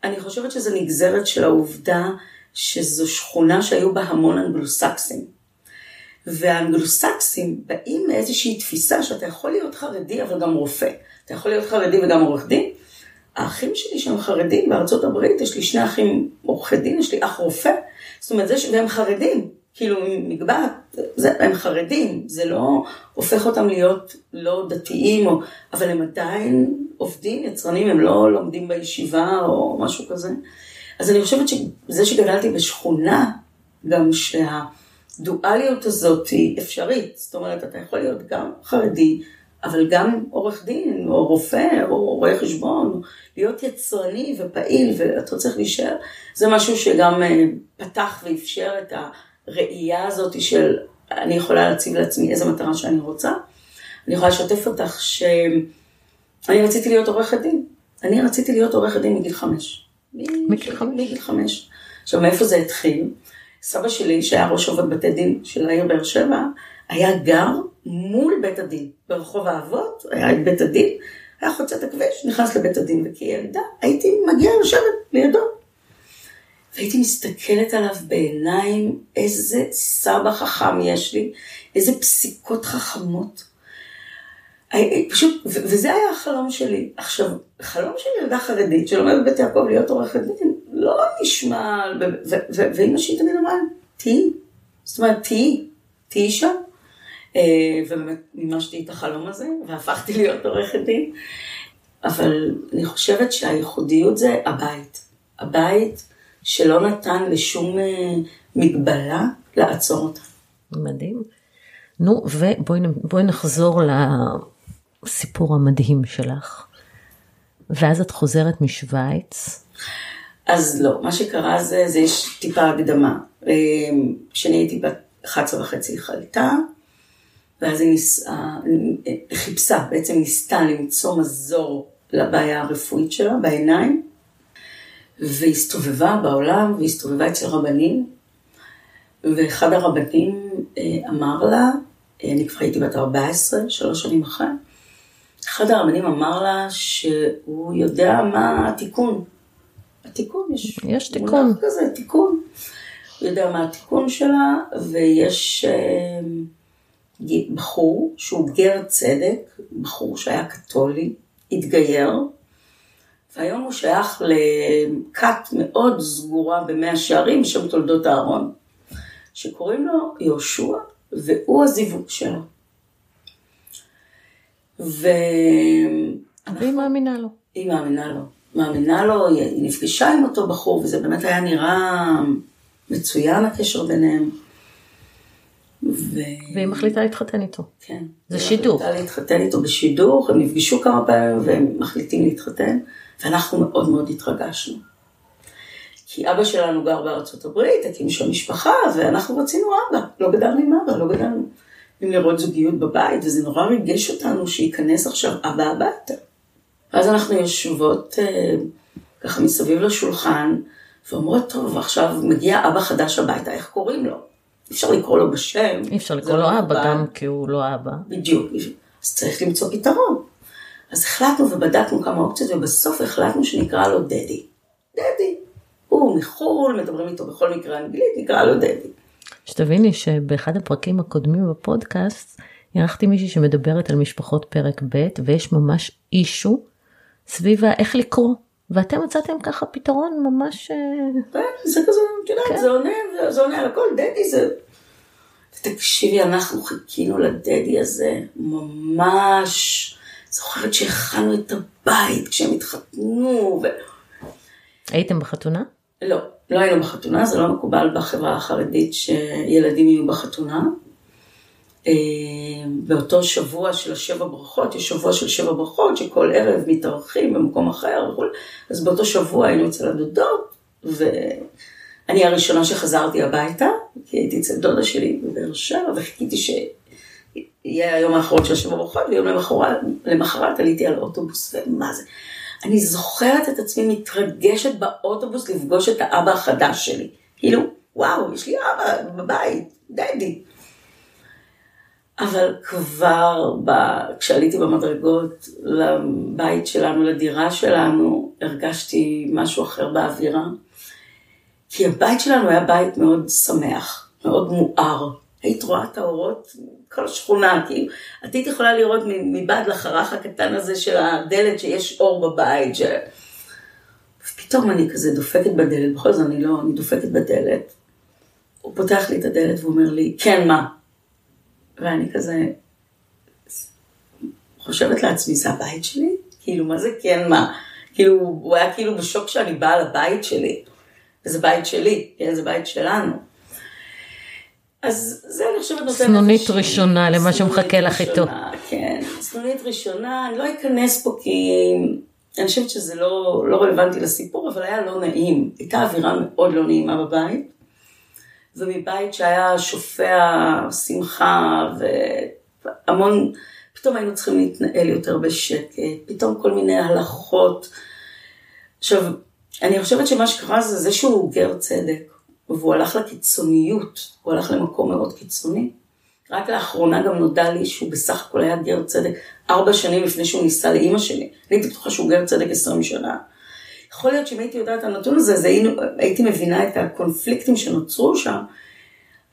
S1: אני חושבת שזה נגזרת של העובדה שזו שכונה שהיו בה המון אנגלוסקסים. והאנגלוסקסים באים מאיזושהי תפיסה שאתה יכול להיות חרדי אבל גם רופא. אתה יכול להיות חרדי וגם עורך דין. האחים שלי שהם חרדים בארצות הברית, יש לי שני אחים עורכי דין, יש לי אח רופא. זאת אומרת, זה ש... והם חרדים. כאילו מגבעת, הם חרדים, זה לא הופך אותם להיות לא דתיים, או, אבל הם עדיין עובדים, יצרנים, הם לא לומדים בישיבה או משהו כזה. אז אני חושבת שזה שגדלתי בשכונה, גם שהדואליות הזאת היא אפשרית, זאת אומרת, אתה יכול להיות גם חרדי, אבל גם עורך דין, או רופא, או רואה חשבון, להיות יצרני ופעיל, ואתה צריך להישאר, זה משהו שגם אה, פתח ואפשר את הראייה הזאת של אני יכולה להציב לעצמי איזה מטרה שאני רוצה. אני יכולה לשתף אותך שאני רציתי להיות עורכת דין. אני רציתי להיות עורכת דין מגיל חמש.
S2: מגיל חמש.
S1: עכשיו, מאיפה זה התחיל? סבא שלי, שהיה ראש עובד בתי דין של העיר באר שבע, היה גר מול בית הדין. ברחוב האבות היה את בית הדין, היה חוצה את הכביש, נכנס לבית הדין, וכילדה הייתי מגיעה לשבת לידו. והייתי מסתכלת עליו בעיניים, איזה סבא חכם יש לי, איזה פסיקות חכמות. פשוט, וזה היה החלום שלי. עכשיו, חלום של ילדה חרדית שלומדת בבית יעקב להיות עורכת דין, לא נשמע, ואימא שלי תמיד אמרה, תהיי. זאת אומרת, תהיי שם. אה, ובאמת מימשתי את החלום הזה, והפכתי להיות עורכת דין. אבל אני חושבת שהייחודיות זה הבית. הבית שלא נתן לשום אה, מגבלה לעצור אותה.
S2: מדהים. נו, ובואי נחזור לסיפור המדהים שלך. ואז את חוזרת משוויץ.
S1: אז לא, מה שקרה זה, זה יש טיפה הקדמה. אה, כשאני הייתי בת 11 וחצי חלתה, ואז היא ניסה, חיפשה, בעצם ניסתה למצוא מזור לבעיה הרפואית שלה בעיניים, והסתובבה בעולם, והסתובבה אצל רבנים, ואחד הרבנים אה, אמר לה, אה, אני כבר הייתי בת 14, שלוש שנים אחרי, אחד הרבנים אמר לה שהוא יודע מה התיקון. התיקון, יש,
S2: יש תיקון. מונח
S1: כזה, תיקון. הוא יודע מה התיקון שלה, ויש אה, בחור שהוא גר צדק, בחור שהיה קתולי, התגייר, והיום הוא שייך לכת מאוד סגורה במאה שערים בשם תולדות אהרון, שקוראים לו יהושע, והוא הזיווג שלו.
S2: ו... והיא מאמינה לו.
S1: היא מאמינה לו. מאמינה לו, היא נפגשה עם אותו בחור, וזה באמת היה נראה מצוין הקשר ביניהם.
S2: ו... והיא מחליטה להתחתן איתו.
S1: כן.
S2: זה שידוך.
S1: היא מחליטה להתחתן איתו בשידוך, הם נפגשו כמה פעמים והם מחליטים להתחתן. ואנחנו מאוד מאוד התרגשנו. כי אבא שלנו גר בארצות הברית, הקים שם משפחה, ואנחנו רצינו אבא. לא גדלנו עם אבא, לא גדלנו לראות זוגיות בבית, וזה נורא ריגש אותנו שייכנס עכשיו אבא הביתה. ואז אנחנו יושבות אה, ככה מסביב לשולחן, ואומרות, טוב, עכשיו מגיע אבא חדש הביתה, איך קוראים לו? אי אפשר לקרוא לו בשם.
S2: אי אפשר לקרוא לו לא אבא, גם כי הוא לא אבא.
S1: בדיוק, אז צריך למצוא פתרון. אז החלטנו ובדקנו כמה אופציות, ובסוף החלטנו שנקרא לו דדי. דדי. הוא מחו"ל, מדברים איתו בכל מקרה אנגלית, נקרא לו דדי.
S2: שתביני שבאחד הפרקים הקודמים בפודקאסט, אירחתי מישהי שמדברת על משפחות פרק ב', ויש ממש אישו סביב איך לקרוא. ואתם מצאתם ככה פתרון ממש... אה,
S1: כן, זה כזה, את יודעת, כן. זה עונה, זה עונה על הכל, דדי זה... תקשיבי, אנחנו חיכינו לדדי הזה ממש... זוכרת שהכנו את הבית כשהם התחתנו. ו...
S2: הייתם בחתונה?
S1: לא, לא היינו בחתונה, זה לא מקובל בחברה החרדית שילדים יהיו בחתונה. אה, באותו שבוע של השבע ברכות, יש שבוע של שבע ברכות, שכל ערב מתארחים במקום אחר, אז באותו שבוע היינו אצל הדודות, ואני הראשונה שחזרתי הביתה, כי הייתי אצל דודה שלי בבאר שבע, וחיכיתי שיהיה היום האחרון של השבע ברכות, ויום למחרת, למחרת עליתי על אוטובוס, ומה זה? אני זוכרת את עצמי מתרגשת באוטובוס לפגוש את האבא החדש שלי. כאילו, וואו, יש לי אבא בבית, דדי. אבל כבר ב... כשעליתי במדרגות לבית שלנו, לדירה שלנו, הרגשתי משהו אחר באווירה. כי הבית שלנו היה בית מאוד שמח, מאוד מואר. היית רואה את האורות, כל השכונה, כאילו, את היית יכולה לראות מבעד לחרך הקטן הזה של הדלת שיש אור בבית. ש... פתאום אני כזה דופקת בדלת, בכל זאת אני לא, אני דופקת בדלת. הוא פותח לי את הדלת ואומר לי, כן, מה? ואני כזה חושבת לעצמי, זה הבית שלי? כאילו, מה זה כן, מה? כאילו, הוא היה כאילו בשוק שאני באה לבית שלי. וזה בית שלי, כן, זה בית שלנו. אז זה אני חושבת נותנת...
S2: סנונית ש... ראשונה למה שמחכה לך איתו.
S1: כן, סנונית ראשונה, אני לא אכנס פה כי אני חושבת שזה לא, לא רלוונטי לסיפור, אבל היה לא נעים. הייתה אווירה מאוד לא נעימה בבית. ומבית שהיה שופע שמחה והמון, פתאום היינו צריכים להתנהל יותר בשקט, פתאום כל מיני הלכות. עכשיו, אני חושבת שמה שקרה זה זה שהוא גר צדק, והוא הלך לקיצוניות, הוא הלך למקום מאוד קיצוני. רק לאחרונה גם נודע לי שהוא בסך הכל היה גר צדק ארבע שנים לפני שהוא נישא לאימא שלי. אני הייתי בטוחה שהוא גר צדק עשרים שנה. יכול להיות שאם הייתי יודעת את הנתון הזה, אז היינו, הייתי מבינה את הקונפליקטים שנוצרו שם,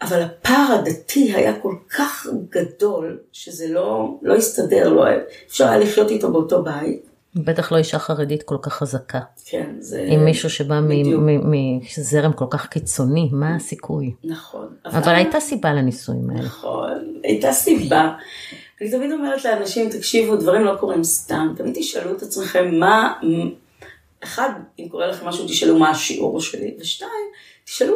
S1: אבל הפער הדתי היה כל כך גדול, שזה לא, לא הסתדר, לא אפשר היה לחיות איתו באותו בית.
S2: בטח לא אישה חרדית כל כך חזקה.
S1: כן, זה...
S2: עם מישהו שבא מזרם כל כך קיצוני, מה הסיכוי?
S1: נכון.
S2: אבל, אבל הייתה סיבה לנישואים האלה.
S1: נכון, הייתה סיבה. אני תמיד אומרת לאנשים, תקשיבו, דברים לא קורים סתם. תמיד תשאלו את עצמכם מה, אחד, אם קורה לכם משהו, תשאלו מה השיעור שלי, ושתיים, תשאלו,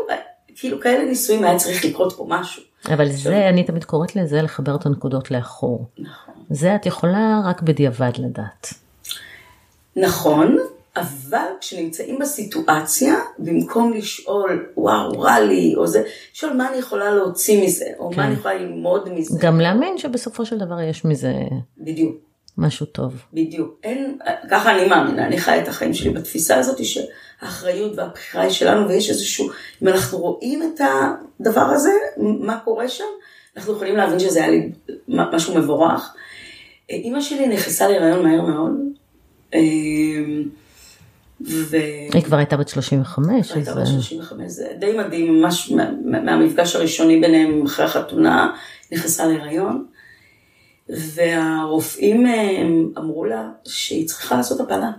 S1: כאילו כאלה ניסויים היה צריך לקרות פה משהו.
S2: אבל עכשיו... זה, אני תמיד קוראת לזה לחבר את הנקודות לאחור.
S1: נכון.
S2: זה את יכולה רק בדיעבד לדעת.
S1: נכון, אבל כשנמצאים בסיטואציה, במקום לשאול, וואו, רע לי, או זה, לשאול מה אני יכולה להוציא מזה, או כן. מה אני יכולה ללמוד מזה.
S2: גם להאמין שבסופו של דבר יש מזה...
S1: בדיוק.
S2: משהו טוב.
S1: בדיוק. אין, ככה אני מאמינה, אני חיה את החיים שלי בתפיסה הזאת שהאחריות והבחירה היא שלנו ויש איזשהו, אם אנחנו רואים את הדבר הזה, מה קורה שם, אנחנו יכולים להבין שזה היה לי משהו מבורך. אימא שלי נכנסה להיריון מהר מאוד. אמ,
S2: ו... היא כבר הייתה בת 35.
S1: הייתה בת 35, זה די מדהים, ממש מהמפגש הראשוני ביניהם אחרי החתונה, נכנסה להיריון. והרופאים אה, אמרו לה שהיא צריכה לעשות הפלה.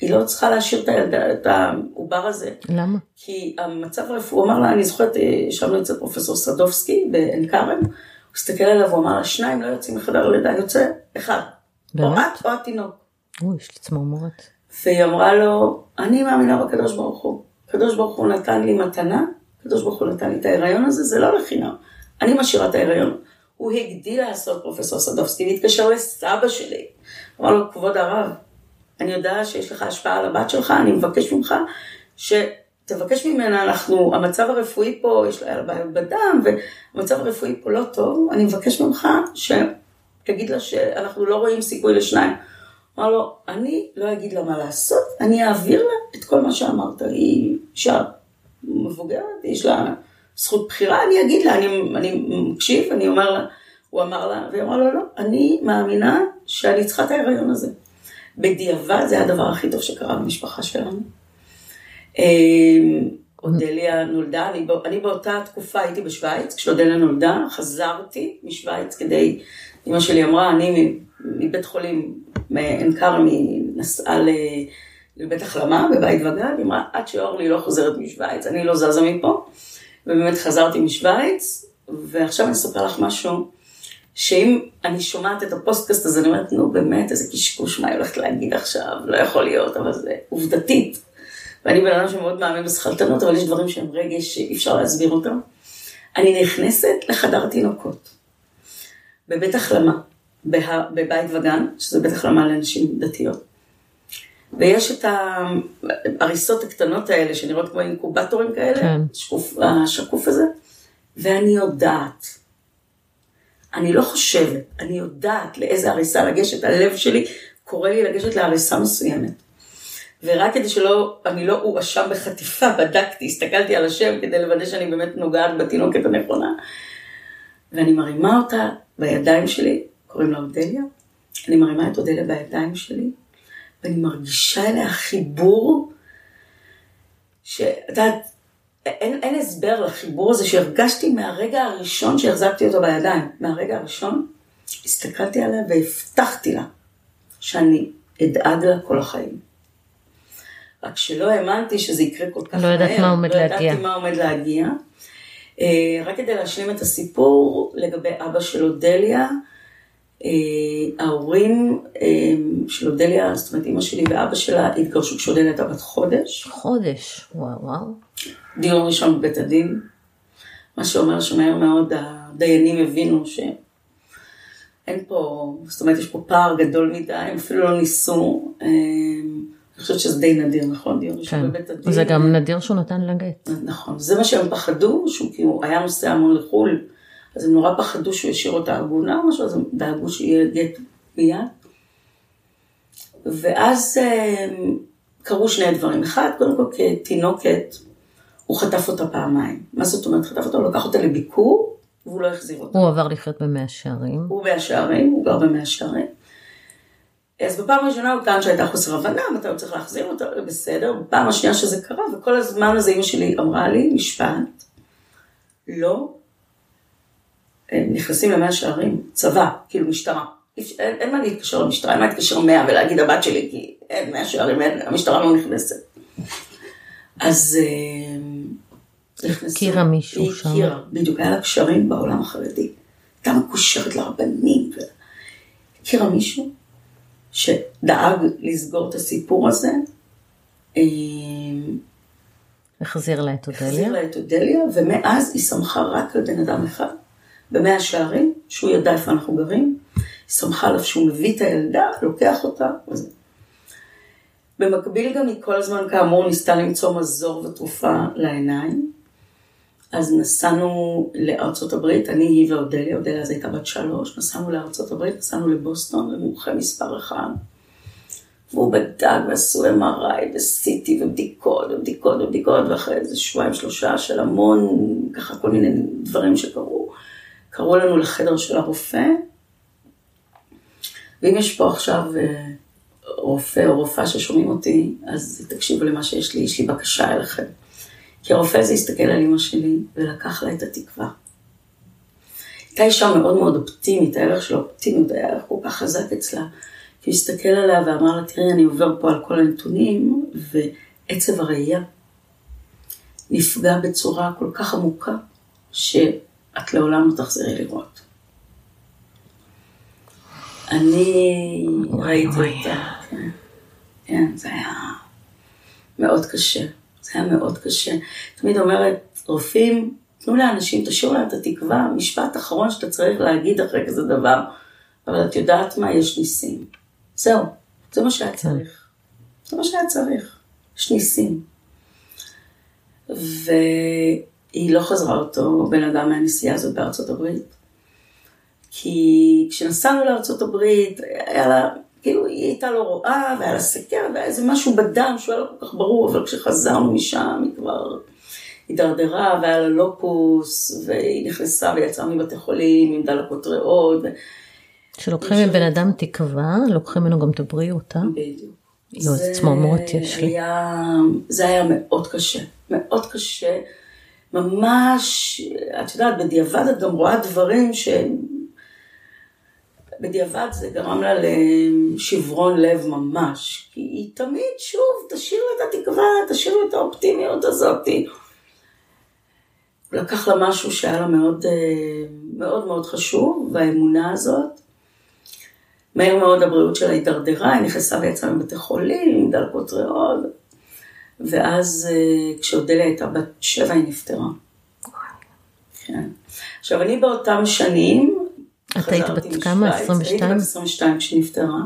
S1: היא לא צריכה להשאיר את, הילדה, את העובר הזה.
S2: למה?
S1: כי המצב הרפואי, הוא אמר לה, אני זוכרת, אה, ישבנו אצל פרופסור סדובסקי בעין כרם, הוא הסתכל עליו, הוא אמר לה, שניים לא יוצאים מחדר לידה, יוצא אחד. באמת? או את או התינוק.
S2: אוי, יש לי צמרמורת.
S1: והיא אמרה לו, אני מאמינה בקדוש ברוך הוא. הקדוש ברוך הוא נתן לי מתנה, הקדוש ברוך הוא נתן לי את ההיריון הזה, זה לא לחינם. אני משאירה את ההיריון. הוא הגדיל לעשות פרופסור סדובסקי, והתקשר לסבא שלי. אמר לו, כבוד הרב, אני יודע שיש לך השפעה על הבת שלך, אני מבקש ממך שתבקש ממנה, אנחנו, המצב הרפואי פה, יש לה בעיות בדם, והמצב הרפואי פה לא טוב, אני מבקש ממך שתגיד לה שאנחנו לא רואים סיכוי לשניים. אמר לו, אני לא אגיד לה מה לעשות, אני אעביר לה את כל מה שאמרת. היא אישה מבוגרת, יש לה זכות בחירה, אני אגיד לה, אני, אני מקשיב, אני אומר לה, הוא אמר לה, והיא אמרה לו, לא, אני מאמינה שאני צריכה את ההיריון הזה. בדיעבד זה הדבר הכי טוב שקרה במשפחה שלנו. אודליה נולדה, אני, אני באותה תקופה הייתי בשוויץ, כשאודליה נולדה, חזרתי משוויץ כדי, אמא שלי אמרה, אני מבית החולים מעין כרמי נסעה לבית החלמה בבית וגן, היא אמרה, עד שאורלי לא חוזרת משוויץ, אני לא זזה מפה, ובאמת חזרתי משוויץ, ועכשיו אני אספר לך משהו, שאם אני שומעת את הפודקאסט הזה, אני אומרת, נו באמת, איזה קשקוש, מה היא הולכת להגיד עכשיו, לא יכול להיות, אבל זה עובדתית. ואני בן אדם שמאוד מאמין בשכלתנות, אבל יש דברים שהם רגש שאי אפשר להסביר אותם. אני נכנסת לחדר תינוקות, בבית החלמה, בבית וגן, שזה בית החלמה לאנשים דתיות. ויש את ההריסות הקטנות האלה, שנראות כמו אינקובטורים כאלה, כן. שקוף, השקוף הזה, ואני יודעת, אני לא חושבת, אני יודעת לאיזה הריסה לגשת, הלב שלי קורא לי לגשת להריסה מסוימת. ורק כדי שלא, אני לא אואשם בחטיפה, בדקתי, הסתכלתי על השם כדי לוודא שאני באמת נוגעת בתינוקת הנכונה. ואני מרימה אותה בידיים שלי, קוראים לה אודליה, אני מרימה את אודליה בידיים שלי, ואני מרגישה אליה חיבור, שאת יודעת, אין, אין הסבר לחיבור הזה שהרגשתי מהרגע הראשון שהחזקתי אותו בידיים. מהרגע הראשון הסתכלתי עליה והבטחתי לה שאני אדאג לה כל החיים. רק שלא האמנתי שזה יקרה כל כך
S2: לא מהר. לא ידעת מה עומד
S1: לא
S2: להגיע.
S1: לא ידעתי מה עומד להגיע. אה, רק כדי להשלים את הסיפור לגבי אבא של אודליה, אה, ההורים אה, של אודליה, זאת אומרת אימא שלי ואבא שלה התגרשו כשאודליה הייתה בת חודש.
S2: חודש, וואו וואו.
S1: דיון ראשון בבית הדין, מה שאומר שמהר מאוד הדיינים הבינו שאין פה, זאת אומרת יש פה פער גדול מדי, הם אפילו לא ניסו. אני חושבת שזה די נדיר, נכון? דיון ראשון כן. בבית הדין.
S2: זה גם נדיר שהוא נתן לה גט.
S1: נכון, זה מה שהם פחדו, שהוא כאילו היה נוסע המון לחו"ל, אז הם נורא פחדו שהוא ישאיר אותה עגונה או משהו, אז הם דאגו שיהיה גט מיד. ואז אה, קרו שני דברים. אחד, קודם כל כתינוקת, הוא חטף אותה פעמיים. מה זאת אומרת חטף אותה? הוא לקח אותה לביקור, והוא לא החזיר אותה.
S2: הוא עבר לחיות במאה שערים.
S1: הוא במאה שערים, הוא גר במאה שערים. אז בפעם הראשונה הוא טען שהייתה חוסר הבנה, מתי הוא צריך להחזיר אותה, בסדר. בפעם השנייה שזה קרה, וכל הזמן הזה אמא שלי אמרה לי משפט, לא, הם נכנסים למאה שערים, צבא, כאילו משטרה. אין, אין מה להתקשר למשטרה, אין מה להתקשר מאה ולהגיד הבת שלי, כי אין מאה שערים, אין, המשטרה לא נכנסת. אז
S2: אה, נכנסו. הכירה מישהו
S1: שם. הכירה, בדיוק, היה לה קשרים בעולם החרדי. הייתה מקושרת לרבנים. הכירה מישהו שדאג לסגור את הסיפור הזה.
S2: החזיר לה את אודליה.
S1: החזיר לה את אודליה, ומאז היא שמחה רק על בן אדם אחד, במאה שערים, שהוא ידע איפה אנחנו גרים. היא שמחה עליו שהוא מביא את הילדה, לוקח אותה, וזה. במקביל גם היא כל הזמן כאמור ניסתה למצוא מזור ותרופה לעיניים. אז נסענו לארצות הברית, אני, היא ואודליה, אודליה אז הייתה בת שלוש, נסענו לארצות הברית, נסענו לבוסטון, למומחה מספר אחד. והוא בדק ועשו MRI ו-CT ובדיקות ובדיקות ובדיקות, ואחרי איזה שבועיים שלושה של המון, ככה כל מיני דברים שקרו, קראו לנו לחדר של הרופא. ואם יש פה עכשיו אה, רופא או רופאה ששומעים אותי, אז תקשיבו למה שיש לי, יש לי בקשה אליכם. כי הרופא הזה הסתכל על אמא שלי ולקח לה את התקווה. הייתה אישה מאוד מאוד אופטימית, הערך של האופטימיות היה ערך כל כך חזק אצלה. כי הוא הסתכל עליה ואמר לה, תראי, אני עובר פה על כל הנתונים, ועצב הראייה נפגע בצורה כל כך עמוקה, שאת לעולם לא תחזרי לראות. אני ראיתי אותה, כן, כן, זה היה מאוד קשה. זה היה מאוד קשה. תמיד אומרת, רופאים, תנו לאנשים, תשאירו להם את התקווה, משפט אחרון שאתה צריך להגיד אחרי כזה דבר, אבל את יודעת מה, יש ניסים. זהו, זה מה שהיה כן. צריך. זה מה שהיה צריך, יש ניסים. והיא לא חזרה אותו בן אדם מהנסיעה הזאת בארצות הברית. כי כשנסענו לארצות הברית, היה לה כאילו היא הייתה לא רואה, והיה לה סכרת, והיה איזה משהו בדם שהוא היה לא כל כך ברור, אבל כשחזרנו משם היא כבר הידרדרה, והיה לה לופוס, והיא נכנסה ויצאה מבתי חולים עם דלקות ריאות.
S2: כשלוקחים מבן אדם תקווה, לוקחים ממנו גם את הבריאות, אה?
S1: בדיוק.
S2: יואו,
S1: זה
S2: צמרמורת יש לי.
S1: היה, זה היה מאוד קשה, מאוד קשה. ממש, את יודעת, בדיעבד את גם רואה דברים ש... בדיעבד זה גרם לה לשברון לב ממש. כי היא תמיד, שוב, תשאיר לה את התקווה, תשאיר לה את האופטימיות הזאת. הוא לקח לה משהו שהיה לה מאוד אה, מאוד, מאוד חשוב, והאמונה הזאת. מהר מאוד הבריאות שלה הידרדרה, היא נכנסה ויצאה מבתי חולים, עם דלקות ריאות, ואז אה, כשאודליה הייתה בת שבע היא נפטרה. כן. עכשיו אני באותם שנים,
S2: את היית בת כמה?
S1: משוויץ,
S2: 22?
S1: הייתי בת 22 כשהיא נפטרה.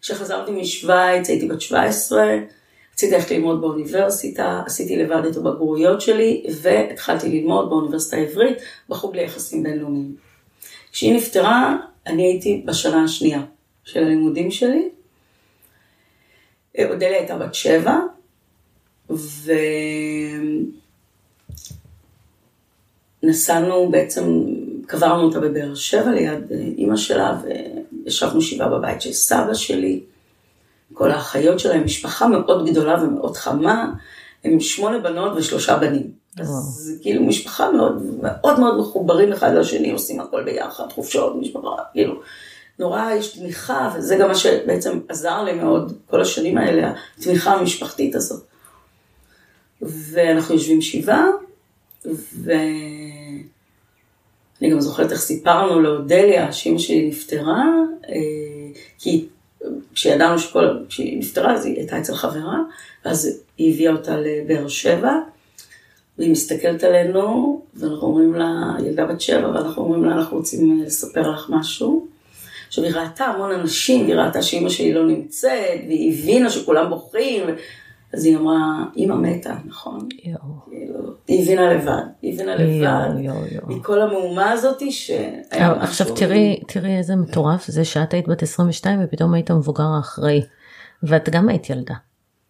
S1: כשחזרתי משוויץ הייתי בת 17, רציתי ללכת ללמוד באוניברסיטה, עשיתי לבד את הבגרויות שלי, והתחלתי ללמוד באוניברסיטה העברית בחוג ליחסים בינלאומיים. כשהיא נפטרה, אני הייתי בשנה השנייה של הלימודים שלי. אודליה הייתה בת שבע, ונסענו בעצם, קברנו אותה בבאר שבע ליד אה, אימא שלה, וישבנו שבעה בבית של סבא שלי. כל האחיות שלה, הם משפחה מאוד גדולה ומאוד חמה, הם שמונה בנות ושלושה בנים. אז כאילו משפחה מאוד מאוד מאוד מחוברים אחד לשני, עושים הכל ביחד, חופשות, משפחה, כאילו, נורא יש תמיכה, וזה גם מה שבעצם עזר לי מאוד כל השנים האלה, התמיכה המשפחתית הזאת. ואנחנו יושבים שבעה, ואני גם זוכרת איך סיפרנו לאודליה, שאימא שלי נפטרה, אה, כי כשידענו שכל, כשהיא נפטרה, אז היא הייתה אצל חברה, ואז היא הביאה אותה לבאר שבע, והיא מסתכלת עלינו, ואנחנו אומרים לה, ילדה בת שבע, ואנחנו אומרים לה, אנחנו רוצים לספר לך משהו. עכשיו, היא ראתה המון אנשים, היא ראתה שאימא שלי לא נמצאת, והיא הבינה שכולם בוכים, אז היא אמרה, אימא מתה, נכון?
S2: יואו.
S1: כאילו, היא הבינה לבד, היא הבינה לבד.
S2: יואו, יואו.
S1: מכל המהומה הזאתי שהיה
S2: אבל עכשיו תראי, תראי איזה מטורף זה שאת היית בת 22 ופתאום היית המבוגר האחראי. ואת גם היית ילדה.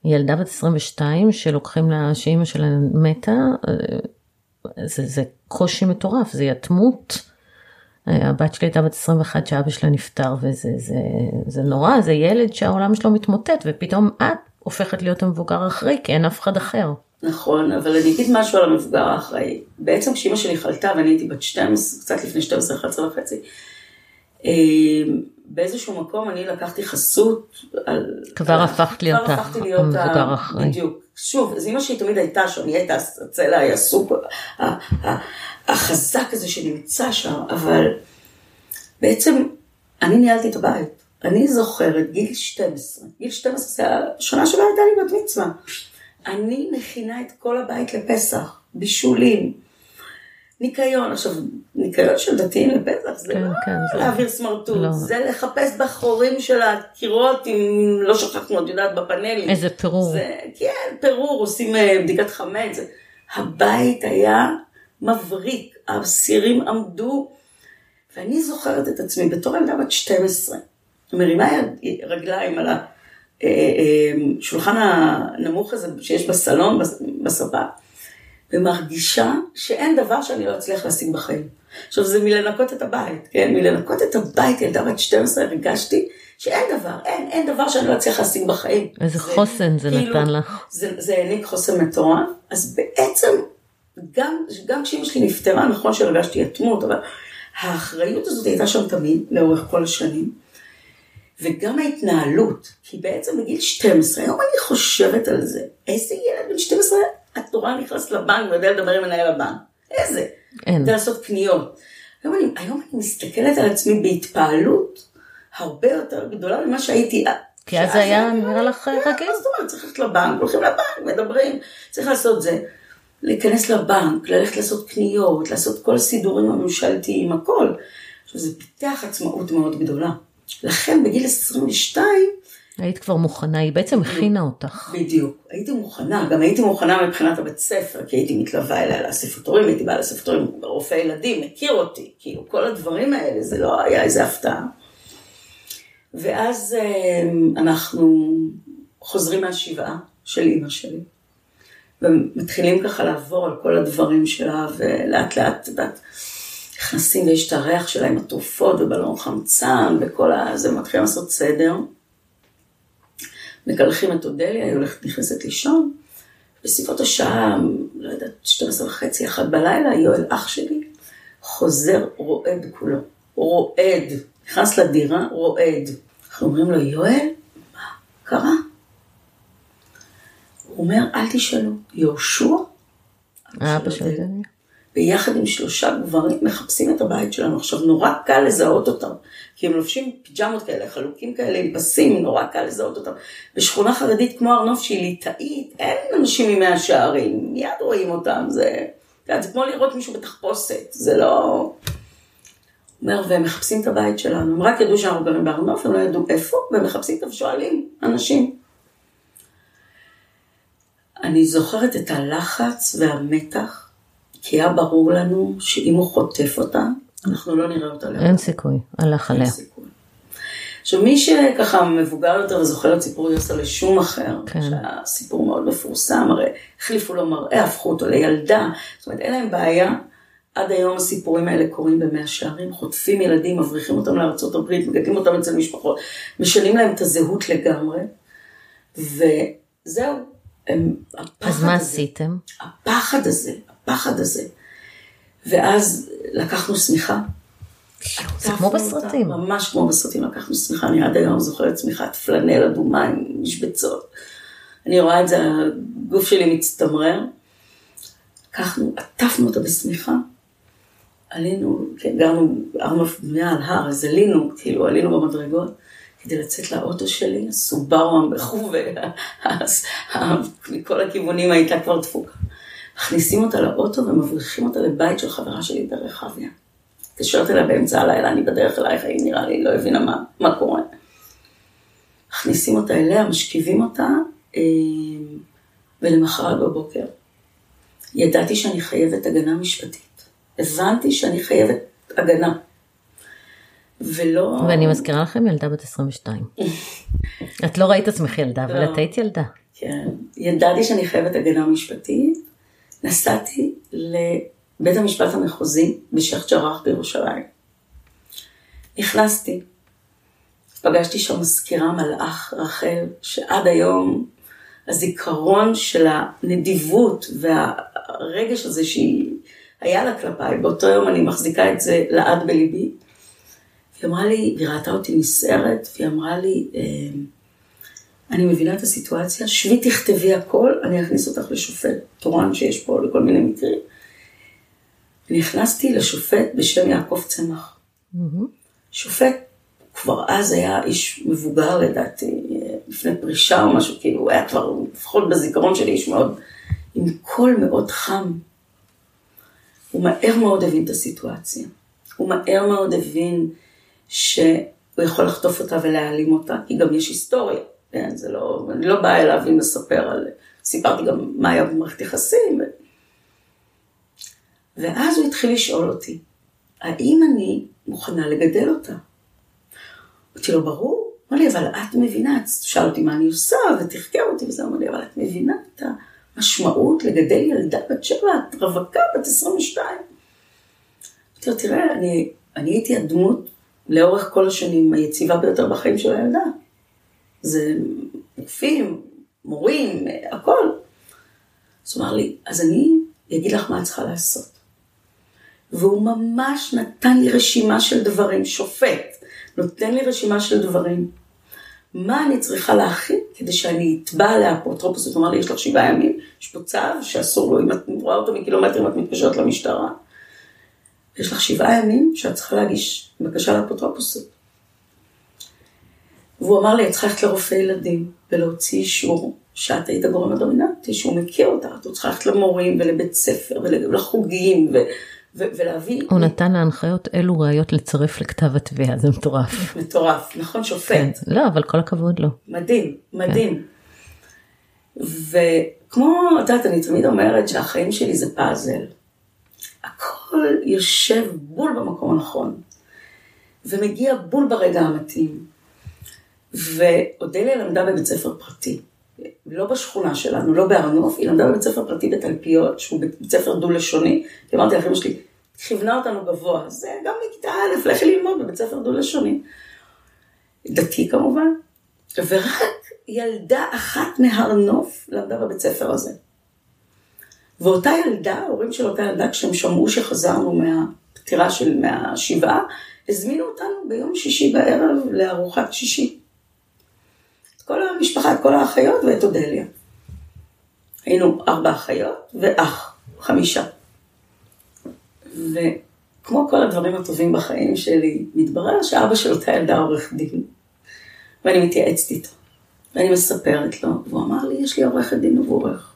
S2: ילדה בת 22 שלוקחים לה, שאימא שלה מתה, אה, זה, זה קושי מטורף, זה יתמות. אה, הבת שלי הייתה בת 21 שאבא שלה נפטר וזה זה, זה נורא, זה ילד שהעולם שלו מתמוטט ופתאום את הופכת להיות המבוגר האחראי כי אין אף אחד אחר.
S1: נכון, אבל אני אגיד משהו על המבוגר האחראי. בעצם כשאימא שלי חלתה ואני הייתי בת 12, קצת לפני 12, 11 וחצי, אה, באיזשהו מקום אני לקחתי חסות על...
S2: כבר הפכת להיות
S1: כבר הפכתי להיות
S2: המבוגר
S1: ה-
S2: האחראי.
S1: בדיוק. שוב, אז אימא שלי תמיד הייתה שם, היא הייתה הצלע, היא הסופר, ה- ה- החזק הזה שנמצא שם, אבל בעצם אני ניהלתי את הבית. אני זוכרת, גיל 12, גיל 12 זה השנה שבה הייתה לי בת מצווה. אני מכינה את כל הבית לפסח, בישולים, ניקיון. עכשיו, ניקיון של דתיים לפסח זה
S2: כן,
S1: לא
S2: כן, זה-
S1: להעביר סמרטוט,
S2: לא.
S1: זה לחפש בחורים של הקירות, אם לא שכחנו, את יודעת, בפאנלים.
S2: איזה פירור.
S1: זה, כן, פירור, עושים אה, בדיקת חמץ. זה- הבית היה מבריק, הסירים עמדו, ואני זוכרת את עצמי בתור ילדה בת 12, מרימה רגליים על השולחן הנמוך הזה שיש בסלון, בס- בספה, ומרגישה שאין דבר שאני לא אצליח להשיג בחיים. עכשיו זה מלנקות את הבית, כן? מלנקות את הבית, ילדה בת 12, הרגשתי שאין דבר, אין, אין דבר שאני לא אצליח להשיג בחיים.
S2: איזה חוסן זה
S1: כאילו,
S2: נתן לך.
S1: זה, זה העניק חוסן מטורף, אז בעצם, גם, גם כשאמא שלי נפטרה, נכון שהרגשתי יתמות, אבל האחריות הזאת הייתה שם תמיד, לאורך כל השנים, וגם ההתנהלות, כי בעצם בגיל 12, היום אני חושבת על זה, איזה ילד בן 12, את נורא נכנסת לבנק ויודע לדבר עם מנהל הבנק, איזה,
S2: אין.
S1: יודע לעשות קניות. היום אני, היום אני מסתכלת על עצמי בהתפעלות הרבה יותר גדולה ממה שהייתי
S2: כי אז זה היה נראה לך רגיל.
S1: מה זאת אומרת, צריך ללכת לבנק, הולכים לבנק, מדברים, צריך לעשות זה. להיכנס לבנק, ללכת לעשות קניות, לעשות כל הסידורים הממשלתיים, הכל. עכשיו, זה פיתח עצמאות מאוד גדולה. לכן בגיל 22,
S2: היית כבר מוכנה, היא בעצם הכינה אותך.
S1: בדיוק, הייתי מוכנה, גם הייתי מוכנה מבחינת הבית ספר, כי הייתי מתלווה אליה לאספות הורים, הייתי באה לאספות הורים, רופא ילדים, מכיר אותי, כאילו כל הדברים האלה, זה לא היה איזה הפתעה. ואז אה, אנחנו חוזרים מהשבעה של אימא שלי, ומתחילים ככה לעבור על כל הדברים שלה, ולאט לאט, את יודעת, נכנסים ויש את הריח שלהם, התרופות ובלון חמצן וכל ה... זה, מתחילים לעשות סדר. מקלחים את אודליה, היא הולכת, נכנסת לישון. בסביבות השעה, לא יודעת, 12 וחצי, אחת בלילה, יואל אח שלי, חוזר רועד כולו. רועד. נכנס לדירה, רועד. אנחנו אומרים לו, יואל, מה קרה? הוא אומר, אל תשאלו, יהושע,
S2: האבא של.
S1: ביחד עם שלושה גברים מחפשים את הבית שלנו. עכשיו, נורא קל לזהות אותם, כי הם לובשים פיג'מות כאלה, חלוקים כאלה עם פסים, נורא קל לזהות אותם. בשכונה חרדית כמו הר נוף שהיא ליטאית, אין אנשים ממאה שערים, מיד רואים אותם, זה, זה כמו לראות מישהו בתחפושת, זה לא... אומר, והם מחפשים את הבית שלנו, הם רק ידעו שאנחנו גרים בהר נוף, הם לא ידעו איפה, והם מחפשים ושואלים אנשים. אני זוכרת את הלחץ והמתח, כי היה ברור לנו שאם הוא חוטף אותה, אנחנו לא נראה אותה
S2: אין סיכוי, הלך עליה.
S1: עכשיו מי שככה מבוגר יותר וזוכר את סיפור יוסה לשום אחר,
S2: כן.
S1: שהיה סיפור מאוד מפורסם, הרי החליפו לו מראה, הפכו אותו לילדה, זאת אומרת אין להם בעיה, עד היום הסיפורים האלה קורים במאה שערים, חוטפים ילדים, מבריחים אותם לארצות הברית, מגדלים אותם אצל משפחות, משנים להם את הזהות לגמרי, וזהו, הם,
S2: אז מה עשיתם?
S1: הפחד הזה, הפחד הזה. ואז לקחנו שמיכה.
S2: זה כמו בסרטים.
S1: אותה, ממש כמו בסרטים, לקחנו שמיכה, אני עד היום זוכרת שמיכת פלנל אדומה עם משבצות. אני רואה את זה, הגוף שלי מצטמרר. לקחנו, עטפנו אותה בשמיכה, עלינו, כן, גרנו ארבע בנויה על הר, אז עלינו, כאילו עלינו במדרגות. כדי לצאת לאוטו שלי, הסובארו המבחו, ומכל הכיוונים הייתה כבר דפוקה. מכניסים אותה לאוטו ומבריחים אותה לבית של חברה שלי ברחביה. מתקשרת אליה באמצע הלילה, אני בדרך אלייך, היא נראה לי לא הבינה מה, מה קורה. מכניסים אותה אליה, משכיבים אותה, אה, ולמחרת בבוקר ידעתי שאני חייבת הגנה משפטית. הבנתי שאני חייבת הגנה. ולא...
S2: ואני מזכירה לכם ילדה בת 22. את לא ראית עצמך ילדה, אבל
S1: לא.
S2: את היית ילדה.
S1: כן. ידעתי שאני חייבת הגנה משפטית. נסעתי לבית המשפט המחוזי בשייח' ג'ראח בירושלים. נכנסתי. פגשתי שם מזכירה מלאך, רחל, שעד היום הזיכרון של הנדיבות והרגש הזה שהיא היה לה כלפיי, באותו יום אני מחזיקה את זה לעד בליבי. היא אמרה לי, והיא ראתה אותי נסערת, והיא אמרה לי, אמ, אני מבינה את הסיטואציה, שבי תכתבי הכל, אני אכניס אותך לשופט תורן שיש פה לכל מיני מקרים. נכנסתי לשופט בשם יעקב צמח. שופט, כבר אז היה איש מבוגר לדעתי, לפני פרישה או משהו, כאילו, הוא היה כבר, לפחות בזיכרון שלי, איש מאוד, עם קול מאוד חם. הוא מהר מאוד הבין את הסיטואציה. הוא מהר מאוד הבין שהוא יכול לחטוף אותה ולהעלים אותה, כי גם יש היסטוריה, כן, זה לא, אני לא באה אליו אם לספר על, סיפרתי גם מה היה במערכת יחסים. ואז הוא התחיל לשאול אותי, האם אני מוכנה לגדל אותה? אמרתי לו, ברור. אמר לי, אבל את מבינה, שאל אותי מה אני עושה, ותחקר אותי וזה, אמר לי, אבל את מבינה את המשמעות לגדל ילדה בת שבע, את רווקה בת 22. אמרתי לו, תראה, אני, אני הייתי הדמות לאורך כל השנים היציבה ביותר בחיים של הילדה. זה רופאים, מורים, הכל. אז הוא אמר לי, אז אני אגיד לך מה את צריכה לעשות. והוא ממש נתן לי רשימה של דברים, שופט, נותן לי רשימה של דברים. מה אני צריכה להכין כדי שאני אתבע עליה אפוטרופוס, הוא אמר לי, יש לך שבעה ימים, יש פה צו שאסור לו, אם את רואה אותו מקילומטרים, את מתקשרת למשטרה. יש לך שבעה ימים שאת צריכה להגיש בקשה לאפוטרופוסות. והוא אמר לי, את צריכה ללכת לרופא ילדים ולהוציא אישור שאת היית הגורם הדומיננטי, שהוא מכיר אותך, את צריכה ללכת למורים ולבית ספר ולחוגים ו- ו- ולהביא...
S2: הוא נתן להנחיות אילו ראיות לצרף לכתב התביעה, זה מטורף.
S1: מטורף, נכון שופט.
S2: כן, לא, אבל כל הכבוד לו.
S1: מדהים, מדהים. וכמו, את יודעת, אני תמיד אומרת שהחיים שלי זה פאזל. הכל יושב בול במקום הנכון, ומגיע בול ברגע המתאים. ואודליה למדה בבית ספר פרטי, לא בשכונה שלנו, לא בהר נוף, היא למדה בבית ספר פרטי בתלפיות, שהוא בית ספר דו-לשוני, כי אמרתי לאחים שלי, כיוונה אותנו גבוה. זה גם מכיתה א', לכי ללמוד בבית ספר דו-לשוני. דתי כמובן. ורק ילדה אחת מהר נוף למדה בבית ספר הזה. ואותה ילדה, ההורים של אותה ילדה, כשהם שמעו שחזרנו מהפטירה של, מהשבעה, הזמינו אותנו ביום שישי בערב לארוחת שישי. כל המשפחה, את כל האחיות ואת אודליה. היינו ארבע אחיות ואח, חמישה. וכמו כל הדברים הטובים בחיים שלי, מתברר שאבא של אותה ילדה עורך דין, ואני מתייעצת איתו, ואני מספרת לו, והוא אמר לי, יש לי עורכת דין עבורך.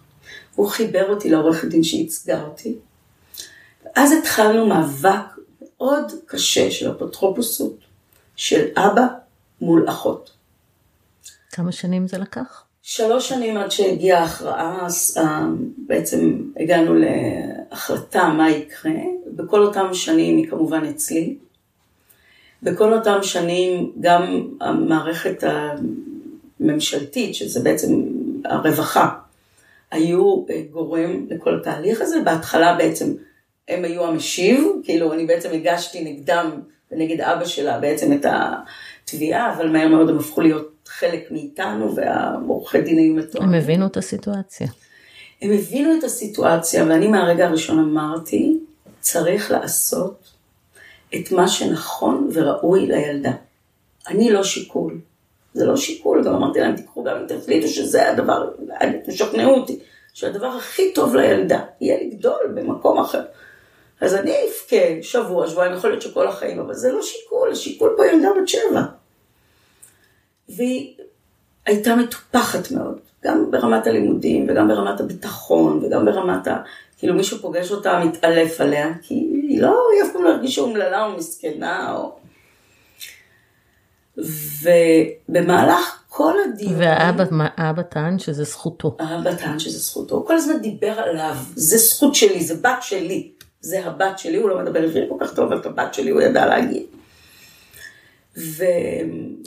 S1: הוא חיבר אותי לעורכת דין שייצגה אותי. ואז התחלנו מאבק מאוד קשה של אפוטרופוסות, של אבא מול אחות.
S2: כמה שנים זה לקח?
S1: שלוש שנים עד שהגיעה ההכרעה, אה, בעצם הגענו להחלטה מה יקרה. בכל אותם שנים היא כמובן אצלי. בכל אותם שנים גם המערכת הממשלתית, שזה בעצם הרווחה, היו גורם לכל התהליך הזה. בהתחלה בעצם הם היו המשיב, כאילו אני בעצם הגשתי נגדם ונגד אבא שלה בעצם את התביעה, אבל מהר מאוד הם הפכו להיות חלק מאיתנו והעורכי דין היו מתואמים.
S2: הם הבינו את הסיטואציה.
S1: הם הבינו את הסיטואציה ואני מהרגע הראשון אמרתי, צריך לעשות את מה שנכון וראוי לילדה. אני לא שיקול. זה לא שיקול, גם אמרתי להם, תיקחו גם אם תחליטו שזה הדבר, תשכנעו אותי, שהדבר הכי טוב לילדה יהיה לגדול במקום אחר. אז אני אבכה שבוע, שבועיים, יכול להיות שכל החיים, אבל זה לא שיקול, השיקול פה ילדה בת שבע. והיא הייתה מטופחת מאוד, גם ברמת הלימודים, וגם ברמת הביטחון, וגם ברמת ה... כאילו מישהו פוגש אותה, מתעלף עליה, כי היא לא, היא אף פעם לא הרגישה אומללה או מסכנה, או... ובמהלך כל הדיונים...
S2: והאבא טען שזה זכותו.
S1: האבא טען שזה זכותו, הוא כל הזמן דיבר עליו, זה זכות שלי, זה בת שלי. זה הבת שלי, הוא לא מדבר עברית כל כך טוב, אבל את הבת שלי הוא ידע להגיד.
S2: ו...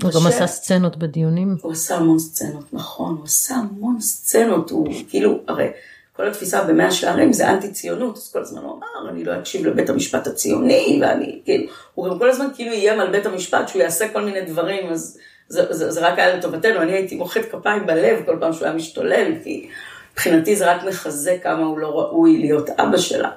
S2: הוא גם עשה סצנות בדיונים.
S1: הוא עשה המון סצנות, נכון, הוא עשה המון סצנות, הוא כאילו, הרי כל התפיסה במאה שערים זה אנטי ציונות, אז כל הזמן הוא אמר, אני לא אקשיב לבית המשפט הציוני, ואני, כאילו, הוא גם כל הזמן כאילו איים על בית המשפט שהוא יעשה כל מיני דברים, אז זה, זה, זה רק היה לטובתנו, אני הייתי מוחאת כפיים בלב כל פעם שהוא היה משתולל, כי מבחינתי זה רק מחזק כמה הוא לא ראוי להיות אבא שלה.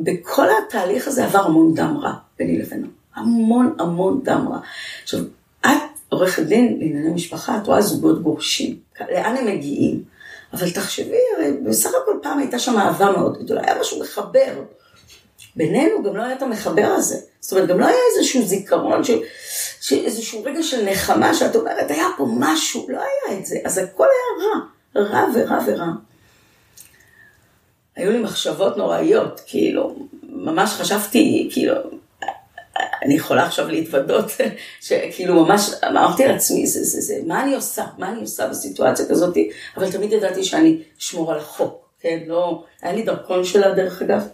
S1: ובכל התהליך הזה עבר המון דם רע ביני לבינו. המון המון דם רע. עכשיו, את עורכת דין לענייני משפחה, את רואה זוגות גורשים. לאן הם מגיעים? אבל תחשבי, הרי בסך הכל פעם הייתה שם אהבה מאוד גדולה, היה משהו מחבר. בינינו גם לא היה את המחבר הזה. זאת אומרת, גם לא היה איזשהו זיכרון, של, של איזשהו רגע של נחמה, שאת אומרת, היה פה משהו, לא היה את זה. אז הכל היה רע, רע ורע ורע. היו לי מחשבות נוראיות, כאילו, ממש חשבתי, כאילו, אני יכולה עכשיו להתוודות, שכאילו ממש אמרתי לעצמי, זה, זה, זה, מה אני עושה? מה אני עושה בסיטואציה כזאת? אבל תמיד ידעתי שאני אשמור על החוק, כן? לא, היה לי דרכון שלה דרך אגב,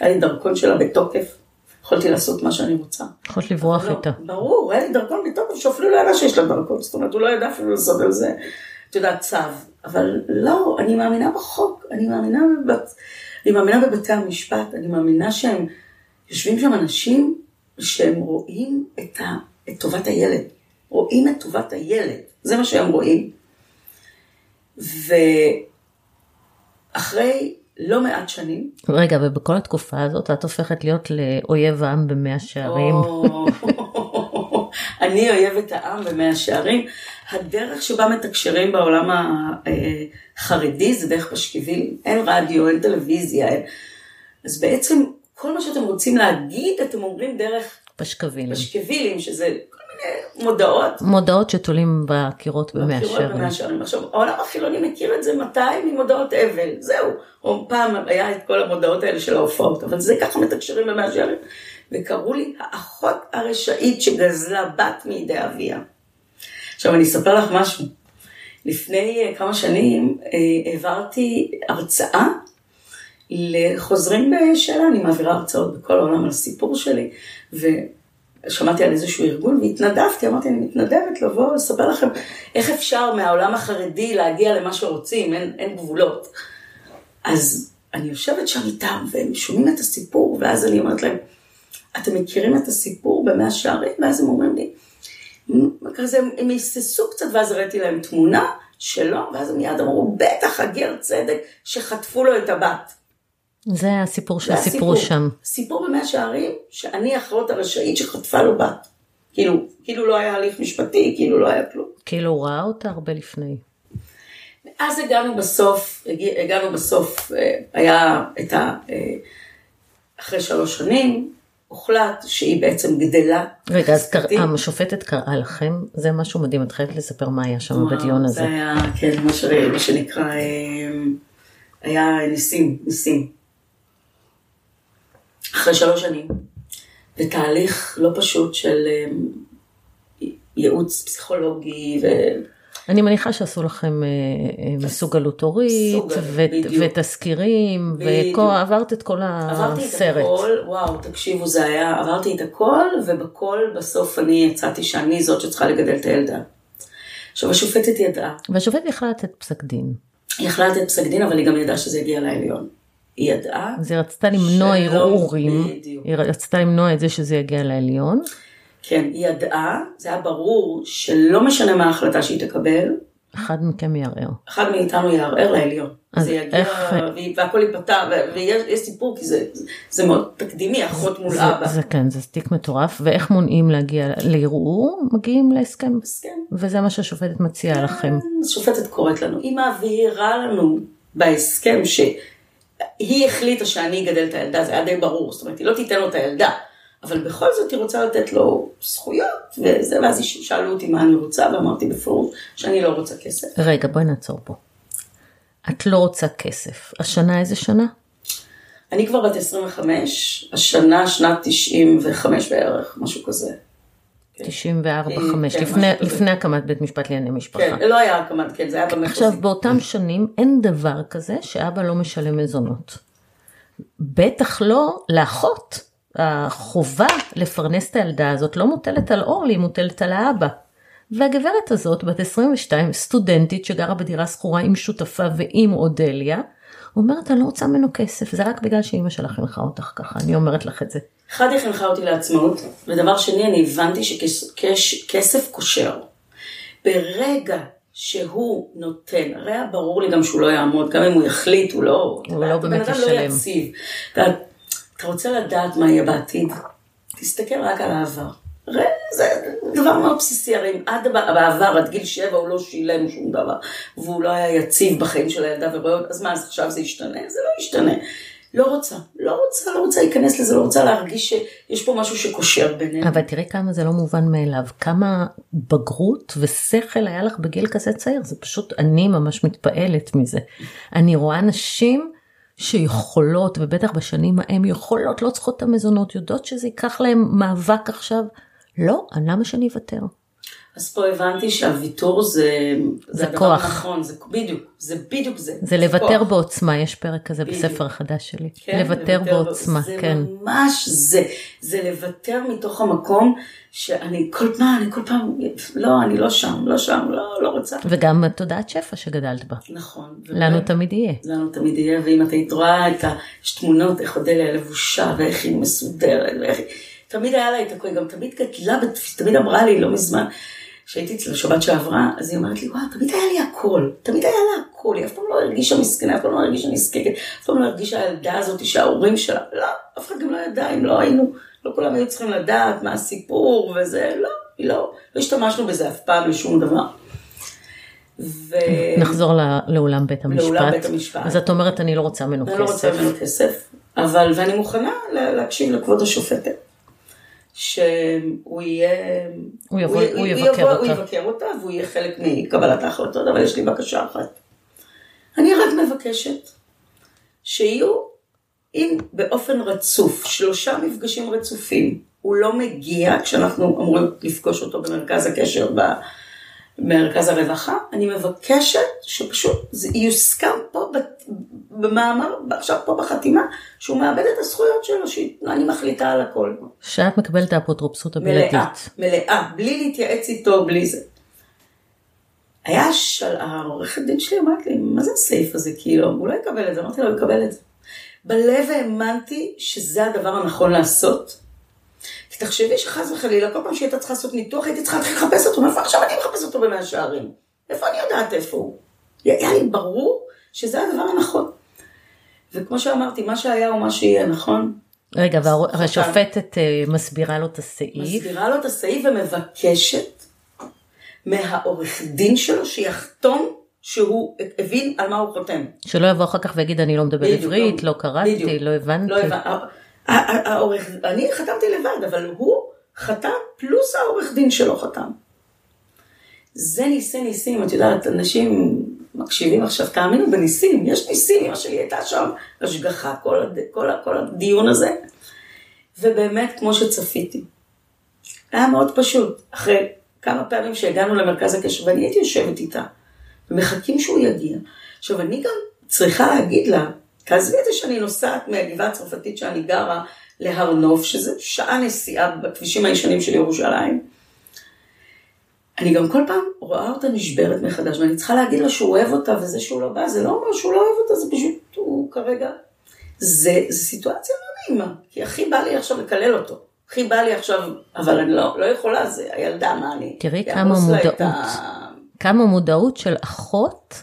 S1: היה לי דרכון שלה בתוקף, יכולתי לעשות מה שאני רוצה.
S2: יכולת לברוח
S1: לא,
S2: איתה.
S1: ברור, היה לי דרכון בתוקף שאפילו לא ידע שיש לה דרכון, זאת אומרת, הוא לא ידע אפילו לעשות על זה, את יודעת, צו. אבל לא, אני מאמינה בחוק, אני מאמינה, בבת, אני מאמינה בבתי המשפט, אני מאמינה שהם, יושבים שם אנשים שהם רואים את, ה, את טובת הילד, רואים את טובת הילד, זה מה שהם רואים. ואחרי לא מעט שנים.
S2: רגע, ובכל התקופה הזאת את הופכת להיות לאויב העם במאה שערים.
S1: אני אויבת העם במאה שערים. הדרך שבה מתקשרים בעולם החרדי זה דרך פשקווילים. אין רדיו, אין טלוויזיה, אין... אז בעצם כל מה שאתם רוצים להגיד, אתם אומרים דרך
S2: פשקווילים.
S1: פשקווילים, שזה כל מיני מודעות.
S2: מודעות שתולים בקירות במאה שערים.
S1: בקירות במאה שערים. עכשיו, העולם החילוני מכיר את זה מתי? ממודעות אבל, זהו. או פעם היה את כל המודעות האלה של ההופעות, אבל זה ככה מתקשרים במאה שערים. וקראו לי האחות הרשעית שגזלה בת מידי אביה. עכשיו אני אספר לך משהו. לפני כמה שנים אה, העברתי הרצאה לחוזרים בשאלה, אני מעבירה הרצאות בכל העולם על הסיפור שלי, ושמעתי על איזשהו ארגון והתנדבתי, אמרתי, אני מתנדבת לבוא ולספר לכם איך אפשר מהעולם החרדי להגיע למה שרוצים, אין, אין גבולות. אז אני יושבת שם איתם, והם שומעים את הסיפור, ואז אני אומרת להם, אתם מכירים את הסיפור במאה שערים? ואז הם אומרים לי, כזה, הם היססו קצת, ואז הראיתי להם תמונה שלו, ואז הם מיד אמרו, בטח הגר צדק שחטפו לו את הבת.
S2: זה הסיפור שהסיפרו שם.
S1: סיפור במאה שערים, שאני האחרות הרשאית שחטפה לו בת. כאילו, כאילו לא היה הליך משפטי, כאילו לא היה כלום.
S2: כאילו הוא ראה אותה הרבה לפני.
S1: אז הגענו בסוף, הגענו בסוף, אה, היה את ה... אה, אחרי שלוש שנים, הוחלט שהיא בעצם גדלה.
S2: רגע, אז קר... השופטת קראה לכם, זה משהו מדהים, את חייבת לספר מה היה שם וואו, בדיון הזה.
S1: זה היה, כן, מה, ש... מה שנקרא, אה, היה ניסים, ניסים. אחרי שלוש שנים, בתהליך לא פשוט של ייעוץ פסיכולוגי ו...
S2: אני מניחה שעשו לכם אה, אה, מסוגלות הורית, ותזכירים, ועברת את כל הסרט.
S1: עברתי את הכל, וואו, תקשיבו, זה היה, עברתי את הכל, ובכל בסוף אני יצאתי שאני זאת שצריכה לגדל את הילדה. עכשיו, השופטת ידעה.
S2: והשופטת יכלה לתת פסק דין.
S1: היא יכלה לתת פסק דין, אבל היא גם ידעה שזה יגיע לעליון. היא ידעה.
S2: אז היא רצתה למנוע ערעורים, היא רצתה למנוע את זה שזה יגיע לעליון.
S1: כן, היא ידעה, זה היה ברור שלא משנה מה ההחלטה שהיא תקבל.
S2: אחד מכם יערער.
S1: אחד מאיתנו יערער לעליון. אז זה יגיע, איך... והכל ייפתר, ויש סיפור, כי זה, זה מאוד תקדימי, אחות מול
S2: זה,
S1: אבא.
S2: זה כן, זה תיק מטורף, ואיך מונעים להגיע לערעור? מגיעים להסכם.
S1: הסכם.
S2: וזה מה שהשופטת מציעה לכם.
S1: השופטת קוראת לנו, היא מעבירה לנו בהסכם שהיא החליטה שאני אגדל את הילדה, זה היה די ברור, זאת אומרת, היא לא תיתן לו את הילדה. אבל בכל זאת היא רוצה לתת לו זכויות, וזה, ואז שאלו אותי מה אני רוצה, ואמרתי בפירוש שאני לא רוצה כסף.
S2: רגע, בואי נעצור פה. את לא רוצה כסף. השנה איזה שנה?
S1: אני כבר בת 25, השנה שנת 95 בערך, משהו כזה.
S2: 94, כן, 5, כן, לפני, לפני הקמת בית משפט לענייני משפחה.
S1: כן, לא היה הקמת, כן, זה היה במחוזי.
S2: עכשיו, באותם שנים אין דבר כזה שאבא לא משלם מזונות. בטח לא לאחות. החובה לפרנס את הילדה הזאת לא מוטלת על אורלי, היא מוטלת על האבא. והגברת הזאת, בת 22, סטודנטית שגרה בדירה שכורה עם שותפה ועם אודליה, אומרת, אני לא רוצה ממנו כסף, זה רק בגלל שאימא שלך חינכה אותך ככה, אני אומרת לך את זה.
S1: אחד, היא חינכה אותי לעצמאות, ודבר שני, אני הבנתי שכסף קושר. ברגע שהוא נותן, הרי היה ברור לי גם שהוא לא יעמוד, גם אם הוא יחליט, הוא לא,
S2: הוא לא באמת ישלם.
S1: לא יציב. אתה רוצה לדעת מה יהיה בעתיד? תסתכל רק על העבר. הרי זה דבר מאוד בסיסי, הרי עד בעבר, עד גיל שבע, הוא לא שילם שום דבר, והוא לא היה יציב בחיים של הילדה ובריאות, אז מה, אז עכשיו זה ישתנה? זה לא ישתנה. לא רוצה, לא רוצה, לא רוצה להיכנס לזה, לא רוצה להרגיש שיש פה משהו שקושר בינינו.
S2: אבל תראי כמה זה לא מובן מאליו, כמה בגרות ושכל היה לך בגיל כזה צעיר, זה פשוט, אני ממש מתפעלת מזה. אני רואה נשים שיכולות, ובטח בשנים ההם יכולות, לא צריכות את המזונות, יודעות שזה ייקח להם מאבק עכשיו. לא, למה שאני אוותר?
S1: אז פה הבנתי שהוויתור זה,
S2: זה, זה כוח.
S1: נכון, זה בדיוק, זה בדיוק זה.
S2: זה, זה לוותר כוח. בעוצמה, יש פרק כזה בדיוק. בספר החדש שלי. כן, לוותר בעוצמה,
S1: זה
S2: כן.
S1: זה ממש זה, זה לוותר מתוך המקום שאני כל פעם, אני כל פעם, לא, אני לא שם, לא שם, לא, לא רוצה.
S2: וגם תודעת שפע שגדלת בה.
S1: נכון.
S2: לנו ובא, תמיד יהיה.
S1: לנו תמיד יהיה, ואם את היית רואה את ה... יש תמונות, איך אודליה לבושה, ואיך היא מסודרת, ואיך היא... תמיד היה לה את הכול, גם תמיד גדלה, תמיד אמרה לי לא מזמן, כשהייתי אצלה שבת שעברה, אז היא אומרת לי, וואו, תמיד היה לי הכל, תמיד היה לה הכל, היא אף פעם לא הרגישה מסכנה, אף פעם לא הרגישה נזקקת, אף פעם לא הרגישה הילדה הזאת שההורים שלה, לא, אף אחד גם לא ידע, אם לא היינו, לא כולם היו צריכים לדעת מה הסיפור וזה, לא, לא, לא השתמשנו בזה אף פעם לשום דבר.
S2: ו... נחזור לאולם בית המשפט.
S1: לאולם בית המשפט.
S2: אז את אומרת, אני לא רוצה ממנו כסף.
S1: אני לא רוצה ממנו כסף, אבל, ואני מוכנה להקשיב לכבוד השופטת. שהוא יהיה,
S2: הוא, יבוא, הוא, הוא יבקר יבוא, אותה.
S1: הוא יבקר אותה והוא יהיה חלק מקבלת ההחלטות, אבל יש לי בקשה אחת. אני רק מבקשת שיהיו, אם באופן רצוף, שלושה מפגשים רצופים, הוא לא מגיע כשאנחנו אמורים לפגוש אותו במרכז הקשר במרכז הרווחה, אני מבקשת שפשוט זה יוסכם פה במאמר, עכשיו פה בחתימה, שהוא מאבד את הזכויות שלו, שאני מחליטה על הכל.
S2: שאת מקבלת האפוטרופסות הבלעדית.
S1: מלאה, מלאה, בלי להתייעץ איתו, בלי זה. היה של... העורכת דין שלי אמרת לי, מה זה הסעיף הזה? כאילו, הוא לא יקבל את זה, אמרתי לו, הוא יקבל את זה. בלב האמנתי שזה הדבר הנכון לעשות. כי תחשבי שחס וחלילה, כל פעם שהייתה צריכה לעשות ניתוח, הייתי צריכה להתחיל לחפש אותו, מאיפה עכשיו אני מחפש אותו במאה שערים? איפה אני יודעת איפה הוא? היה לי ברור שזה הדבר הנכון. וכמו שאמרתי, מה שהיה הוא מה שיהיה, נכון?
S2: רגע, והשופטת אה, מסבירה לו את הסעיף.
S1: מסבירה לו את הסעיף ומבקשת מהעורך דין שלו שיחתום שהוא הבין על מה הוא חותם.
S2: שלא יבוא אחר כך ויגיד אני לא מדבר בדיוק, עברית, לא, לא קראתי, בדיוק, לא הבנתי. לא הבנ...
S1: העורך, אני חתמתי לבד, אבל הוא חתם פלוס העורך דין שלו חתם. זה ניסי ניסים, את יודעת, אנשים מקשיבים עכשיו, תאמינו בניסים, יש ניסים, אמא שלי הייתה שם, השגחה, כל, הד... כל, כל הדיון הזה. ובאמת, כמו שצפיתי, היה מאוד פשוט. אחרי כמה פעמים שהגענו למרכז הקשר, ואני הייתי יושבת איתה, ומחכים שהוא יגיע. עכשיו, אני גם צריכה להגיד לה, תעזבי את זה שאני נוסעת מהגבעה הצרפתית שאני גרה להר נוף, שזה שעה נסיעה בכבישים הישנים של ירושלים. אני גם כל פעם רואה אותה נשברת מחדש, ואני צריכה להגיד לה שהוא אוהב אותה, וזה שהוא לא בא, זה לא אומר שהוא לא אוהב אותה, זה פשוט, הוא כרגע... זה, זה סיטואציה לא נעימה, כי הכי בא לי עכשיו לקלל אותו. הכי בא לי עכשיו, אבל אני לא, לא יכולה, זה הילדה, מה אני...
S2: תראי כמה מודעות, ה... כמה מודעות של אחות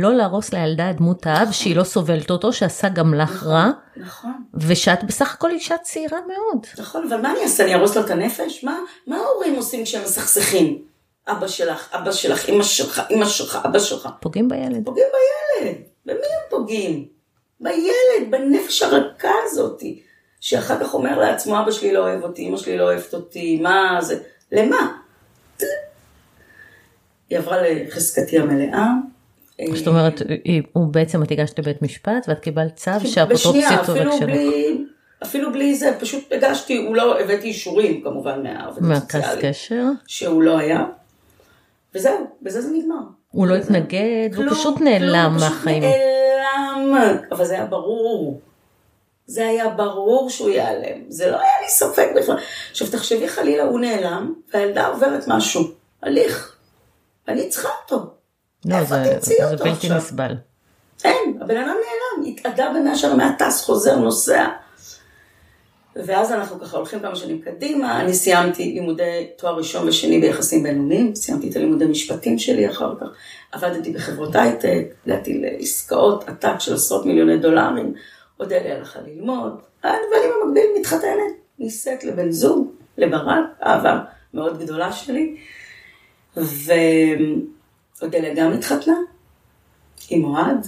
S2: לא להרוס לילדה את דמות האב שהיא לא סובלת אותו, שעשה גם לך
S1: נכון,
S2: רע.
S1: נכון.
S2: ושאת בסך הכל אישה צעירה מאוד.
S1: נכון, אבל מה אני אעשה? אני ארוס לו את הנפש? מה, מה ההורים עושים כשהם מסכסכים? אבא שלך, אבא שלך, אמא שלך, אמא שלך, אבא שלך.
S2: פוגעים בילד.
S1: פוגעים בילד. במי הם פוגעים? בילד, בנפש הרכה הזאתי. שאחר כך אומר לעצמו, אבא שלי לא אוהב אותי, אמא שלי לא אוהבת אותי, מה זה? למה? היא עברה לחזקתי המלאה.
S2: זאת אומרת, הוא בעצם את הגשת לבית משפט ואת קיבלת צו שהאפוטרופוס יצורק שלך.
S1: אפילו בלי זה, פשוט הגשתי, הוא לא, הבאתי אישורים כמובן.
S2: מרכז קשר.
S1: שהוא לא היה. וזהו, בזה זה נגמר.
S2: הוא לא התנגד, הוא פשוט נעלם מהחיים.
S1: הוא פשוט נעלם, אבל זה היה ברור. זה היה ברור שהוא ייעלם, זה לא היה לי ספק בכלל. עכשיו תחשבי חלילה, הוא נעלם, והילדה עוברת משהו, הליך. אני צריכה אותו.
S2: לא, זה, זה בלתי נסבל.
S1: אין, הבן אדם נעלם, התאדה במאה שנה מהטס, חוזר, נוסע. ואז אנחנו ככה הולכים כמה שנים קדימה, אני סיימתי לימודי תואר ראשון ושני ביחסים בינלאומיים, סיימתי את הלימודי משפטים שלי אחר כך, עבדתי בחברות הייטק, הגעתי לעסקאות עתק של עשרות מיליוני דולרים, אודליה הלכה ללמוד, ואני במקביל מתחתנת, נישאת לבן זוג, לברק, אהבה מאוד גדולה שלי, ואודליה גם התחתנה עם אוהד,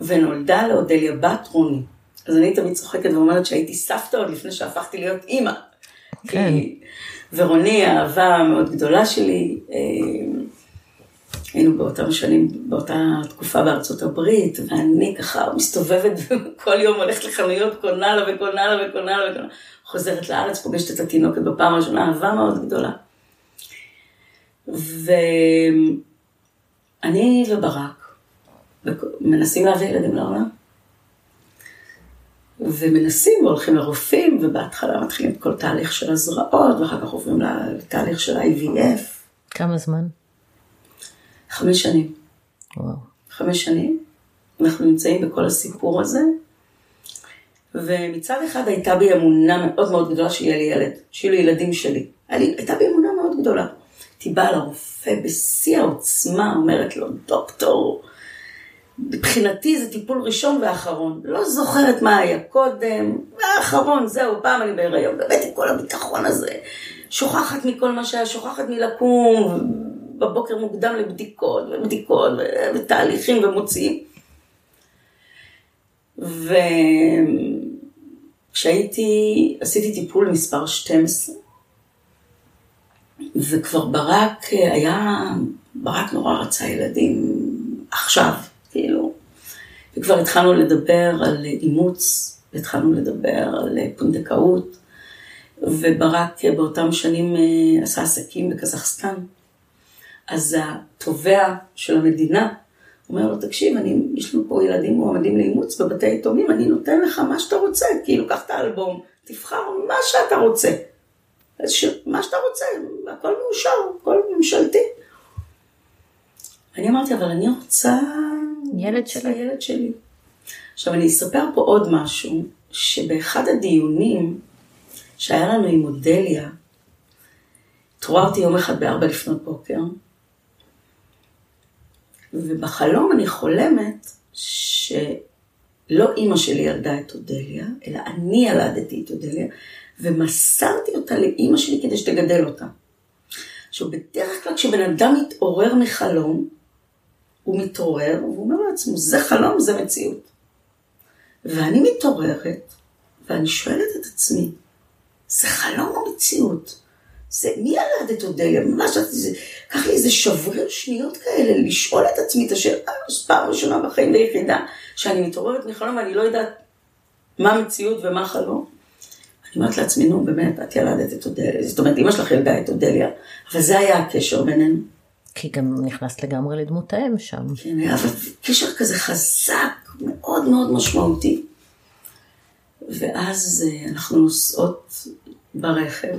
S1: ונולדה לאודליה בת רוני. אז אני תמיד צוחקת ואומרת שהייתי סבתא עוד לפני שהפכתי להיות אימא.
S2: כן.
S1: ורוני, האהבה מאוד גדולה שלי, אה, היינו באותם שנים, באותה תקופה בארצות הברית, ואני ככה מסתובבת כל יום הולכת לחנויות, קונה לה וקונה לה וקונה לה וקונה, חוזרת לארץ, פוגשת את התינוקת בפעם הראשונה, אהבה מאוד גדולה. ואני וברק מנסים להביא ילדים לעולם. ומנסים והולכים לרופאים, ובהתחלה מתחילים את כל תהליך של הזרעות, ואחר כך עוברים לתהליך של IVF.
S2: כמה זמן?
S1: חמש שנים.
S2: וואו.
S1: חמש שנים. אנחנו נמצאים בכל הסיפור הזה, ומצד אחד הייתה בי אמונה מאוד מאוד גדולה שיהיה לי ילד, שיהיו לי ילדים שלי. הייתה בי אמונה מאוד גדולה. הייתי באה לרופא בשיא העוצמה, אומרת לו, דוקטור, מבחינתי זה טיפול ראשון ואחרון. לא זוכרת מה היה קודם, והאחרון, זהו, פעם אני בהיריון, באמת עם כל הביטחון הזה. שוכחת מכל מה שהיה, שוכחת מלקום בבוקר מוקדם לבדיקות, ובדיקות, ותהליכים ומוציאים. וכשהייתי, עשיתי טיפול מספר 12, וכבר ברק היה, ברק נורא רצה ילדים עכשיו. כאילו. וכבר התחלנו לדבר על אימוץ, התחלנו לדבר על פונדקאות, וברק באותם שנים אה, עשה עסקים בקזחסטן. אז התובע של המדינה אומר לו, תקשיב, אני, יש לנו פה ילדים מועמדים לאימוץ בבתי יתומים, אני נותן לך מה שאתה רוצה, כאילו, קח את האלבום, תבחר מה שאתה רוצה. ש... מה שאתה רוצה, הכל מאושר, הכל ממשלתי. אני אמרתי, אבל אני רוצה...
S2: ילד שלי.
S1: ילד שלי. עכשיו, אני אספר פה עוד משהו, שבאחד הדיונים שהיה לנו עם אודליה, התעוררתי יום אחד בארבע לפנות בוקר, ובחלום אני חולמת שלא אימא שלי ילדה את אודליה, אלא אני ילדתי את אודליה, ומסרתי אותה לאימא שלי כדי שתגדל אותה. עכשיו, בדרך כלל כשבן אדם מתעורר מחלום, הוא מתעורר, והוא אומר לעצמו, זה חלום, זה מציאות. ואני מתעוררת, ואני שואלת את עצמי, זה חלום או מציאות? זה, מי ילד את אודליה? ממש, קח לי איזה שבריר שניות כאלה, לשאול את עצמי את השאלה, פעם ראשונה בחיים ויחידה, שאני מתעוררת מחלום ואני לא יודעת מה מציאות ומה חלום. אני אומרת לעצמי, נו באמת, את ילדת את אודליה, זאת אומרת, אמא שלך ילדה את אודליה, אבל זה היה הקשר בינינו.
S2: כי גם נכנסת לגמרי לדמות האם שם.
S1: כן, היה קשר כזה חזק, מאוד מאוד משמעותי. ואז אה, אנחנו נוסעות ברכב,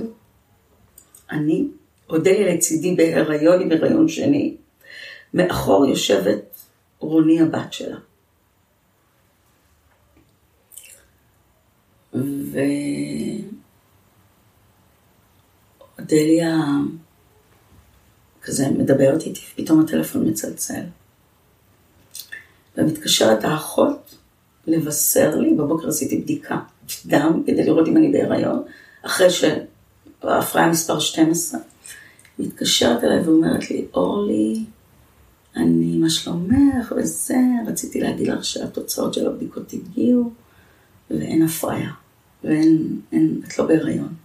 S1: אני, אודליה לצידי בהיריון עם הריון שני, מאחור יושבת רוני הבת שלה. ואודליה כזה מדברת איתי, פתאום הטלפון מצלצל. ומתקשרת האחות לבשר לי, בבוקר עשיתי בדיקה דם כדי לראות אם אני בהיריון, אחרי שההפרעה מספר 12. מתקשרת אליי ואומרת לי, אורלי, אני, מה שלומך וזה, רציתי להגיד לך שהתוצאות של הבדיקות הגיעו ואין הפריה, ואין, אין, את לא בהיריון.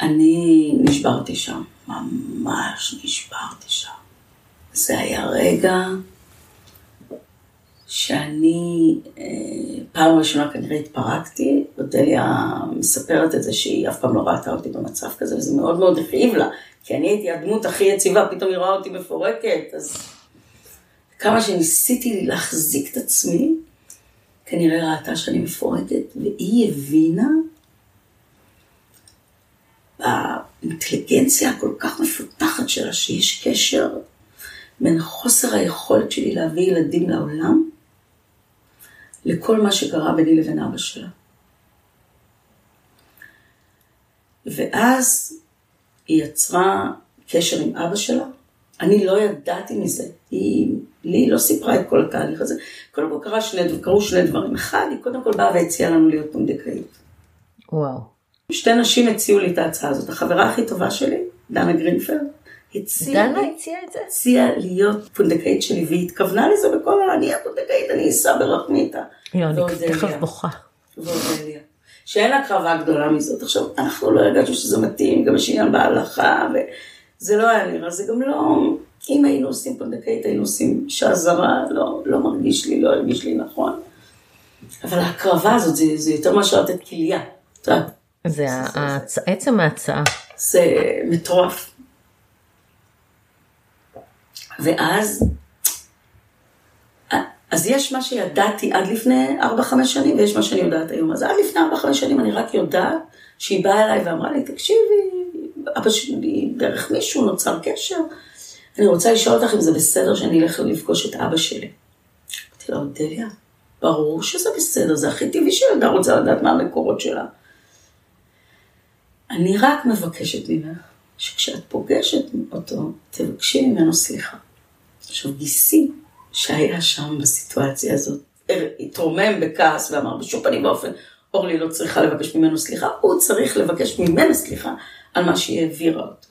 S1: אני נשברתי שם, ממש נשברתי שם. זה היה רגע שאני אה, פעם ראשונה כנראה התפרקתי, אודליה מספרת את זה שהיא אף פעם לא ראתה אותי במצב כזה, וזה מאוד מאוד הכאיב לה, כי אני הייתי הדמות הכי יציבה, פתאום היא רואה אותי מפורקת, אז כמה שניסיתי להחזיק את עצמי, כנראה ראתה שאני מפורקת, והיא הבינה באינטליגנציה הכל כך מפותחת שלה, שיש קשר בין חוסר היכולת שלי להביא ילדים לעולם, לכל מה שקרה ביני לבין אבא שלה. ואז היא יצרה קשר עם אבא שלה. אני לא ידעתי מזה. היא, לי לא סיפרה את כל התהליך הזה. קודם כל קרה שני, קרו שני דברים. אחד, היא קודם כל באה והציעה לנו להיות פונדקאית.
S2: וואו.
S1: שתי נשים הציעו לי את ההצעה הזאת. החברה הכי טובה שלי, דנה גרינפלד, הציעה
S2: דנה הציעה את זה?
S1: הציעה להיות פונדקאית שלי, והיא התכוונה לזה בכל ה... אני הפונדקאית, אני אסע ברחמיתה.
S2: יואו, אני תכף בוכה.
S1: ואודליה. שאין הקרבה גדולה מזאת. עכשיו, אנחנו לא הרגשנו שזה מתאים, גם יש עניין בהלכה, וזה לא היה נראה, זה גם לא... אם היינו עושים פונדקאית, היינו עושים אישה זרה, לא, לא מרגיש לי, לא הרגיש לי נכון. אבל ההקרבה הזאת, זה, זה יותר מאשר לתת כליה. את יודעת,
S2: זה ההצ- עצם ההצעה.
S1: זה מטורף. ואז, אז יש מה שידעתי עד לפני 4-5 שנים, ויש מה שאני יודעת היום. אז עד לפני 4-5 שנים אני רק יודעת שהיא באה אליי ואמרה לי, תקשיבי, אבא שלי, דרך מישהו נוצר קשר, אני רוצה לשאול אותך אם זה בסדר שאני אלך לפגוש את אבא שלי. אמרתי לה, אודליה, ברור שזה בסדר, זה הכי טבעי שילדה רוצה לדעת מה המקורות שלה. אני רק מבקשת ממך, שכשאת פוגשת אותו, תבקשי ממנו סליחה. עכשיו, גיסי, שהיה שם בסיטואציה הזאת, התרומם בכעס ואמר, בשום פנים ואופן, אורלי לא צריכה לבקש ממנו סליחה, הוא צריך לבקש ממנו סליחה על מה שהיא העבירה אותו.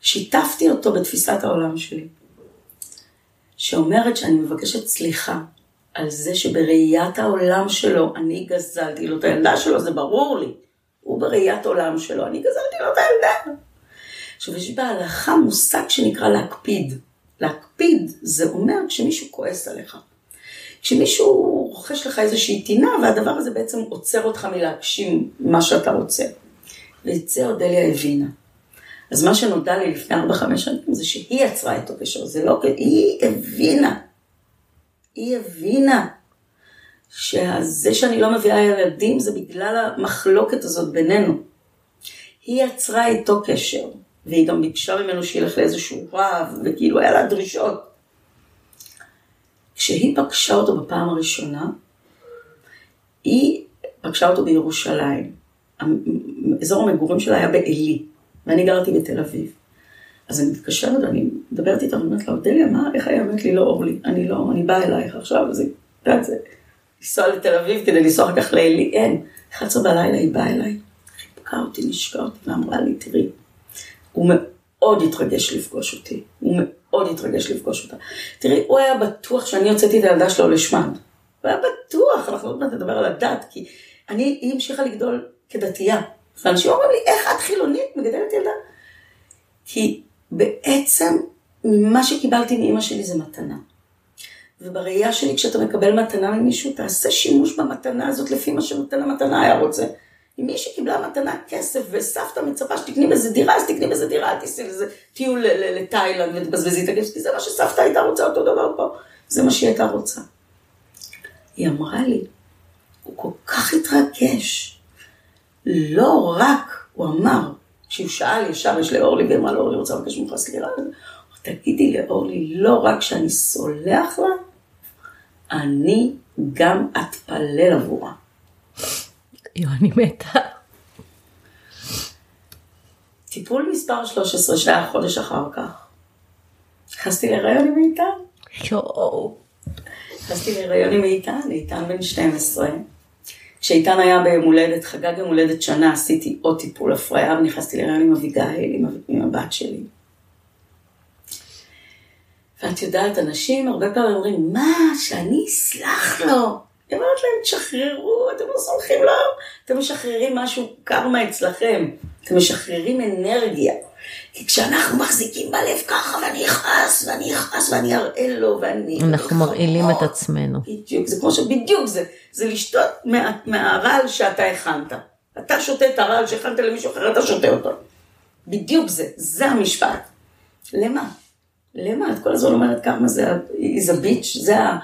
S1: שיתפתי אותו בתפיסת העולם שלי, שאומרת שאני מבקשת סליחה על זה שבראיית העולם שלו אני גזלתי לו את הילדה שלו, זה ברור לי. הוא בראיית עולם שלו, אני גזלתי לו את הילדה. עכשיו, יש בהלכה מושג שנקרא להקפיד. להקפיד זה אומר כשמישהו כועס עליך. כשמישהו רוכש לך איזושהי טינה, והדבר הזה בעצם עוצר אותך מלהגשים מה שאתה רוצה. ואת זה אודליה הבינה. אז מה שנודע לי לפני 4-5 שנים זה שהיא יצרה את הקשר, זה לא, היא הבינה. היא הבינה שזה שאני לא מביאה ילדים זה בגלל המחלוקת הזאת בינינו. היא יצרה איתו קשר, והיא גם ביקשה ממנו שילך לאיזשהו רב, וכאילו היה לה דרישות. כשהיא פגשה אותו בפעם הראשונה, היא פגשה אותו בירושלים. אזור המגורים שלה היה בעלי, ואני גרתי בתל אביב. אז אני מתקשרת ואני מדברת איתה ואומרת לה, אודליה, מה, איך היה אומרת לי, לא אורלי, אני לא, אני באה אלייך עכשיו, היא, את יודעת, זה, לנסוע לתל אביב כדי לנסוע אחר כך לעלי, אין. 11 בלילה היא באה אליי, חיבקה אותי, נשקה אותי ואמרה לי, תראי, הוא מאוד התרגש לפגוש אותי, הוא מאוד התרגש לפגוש אותה. תראי, הוא היה בטוח שאני הוצאתי את הילדה שלו לשמן. הוא היה בטוח, אנחנו עוד מעט נדבר על הדת, כי אני, היא המשיכה לגדול כדתייה. ואנשים אומרים לי, איך את חילונית מגדלת ילדה? כי בעצם מה שקיבלתי מאימא שלי זה מתנה. ובראייה שלי, כשאתה מקבל מתנה ממישהו, תעשה שימוש במתנה הזאת לפי מה שנותן המתנה היה רוצה. אם מי שקיבלה מתנה כסף וסבתא מצפה שתקני בזה דירה, אז תקני בזה דירה, תיסעי לזה טיול לתאילנד ותבזבזי את הכסף, כי זה מה שסבתא הייתה רוצה אותו דבר פה. זה מה שהיא הייתה רוצה. היא אמרה לי, הוא כל כך התרגש. לא רק, הוא אמר, כשהוא שאל ישר, יש לאורלי, והיא אמרה לאורלי, רוצה לבקש ממך סליחה? תגידי לאורלי, לא רק שאני סולח לה, אני גם אתפלל עבורה.
S2: יו, אני מתה.
S1: טיפול מספר 13 שהיה חודש אחר כך. נכנסתי להיריון עם איתן.
S2: יואו.
S1: נכנסתי להיריון עם איתן, איתן בן 12. כשאיתן היה ביום הולדת, חגג יום הולדת שנה, עשיתי עוד טיפול הפריה ונכנסתי להיריון עם אביגיל, עם, עם הבת שלי. ואת יודעת, אנשים הרבה פעמים אומרים, מה, שאני אסלח לו? אני אומרת להם, תשחררו, אתם לא סולחים לו, אתם משחררים משהו קרמה אצלכם, אתם משחררים אנרגיה. כי כשאנחנו מחזיקים בלב ככה, ואני אכעס, ואני אכעס, ואני אראה לו, ואני...
S2: אנחנו מרעילים את עצמנו.
S1: בדיוק, זה כמו ש... בדיוק זה, זה לשתות מה, מהרעל שאתה הכנת. אתה שותה את הרעל שהכנת למישהו אחר, אתה שותה אותו. בדיוק זה, זה המשפט. למה? למה? את כל הזמן אומרת כמה זה, is a bitch, זה ה...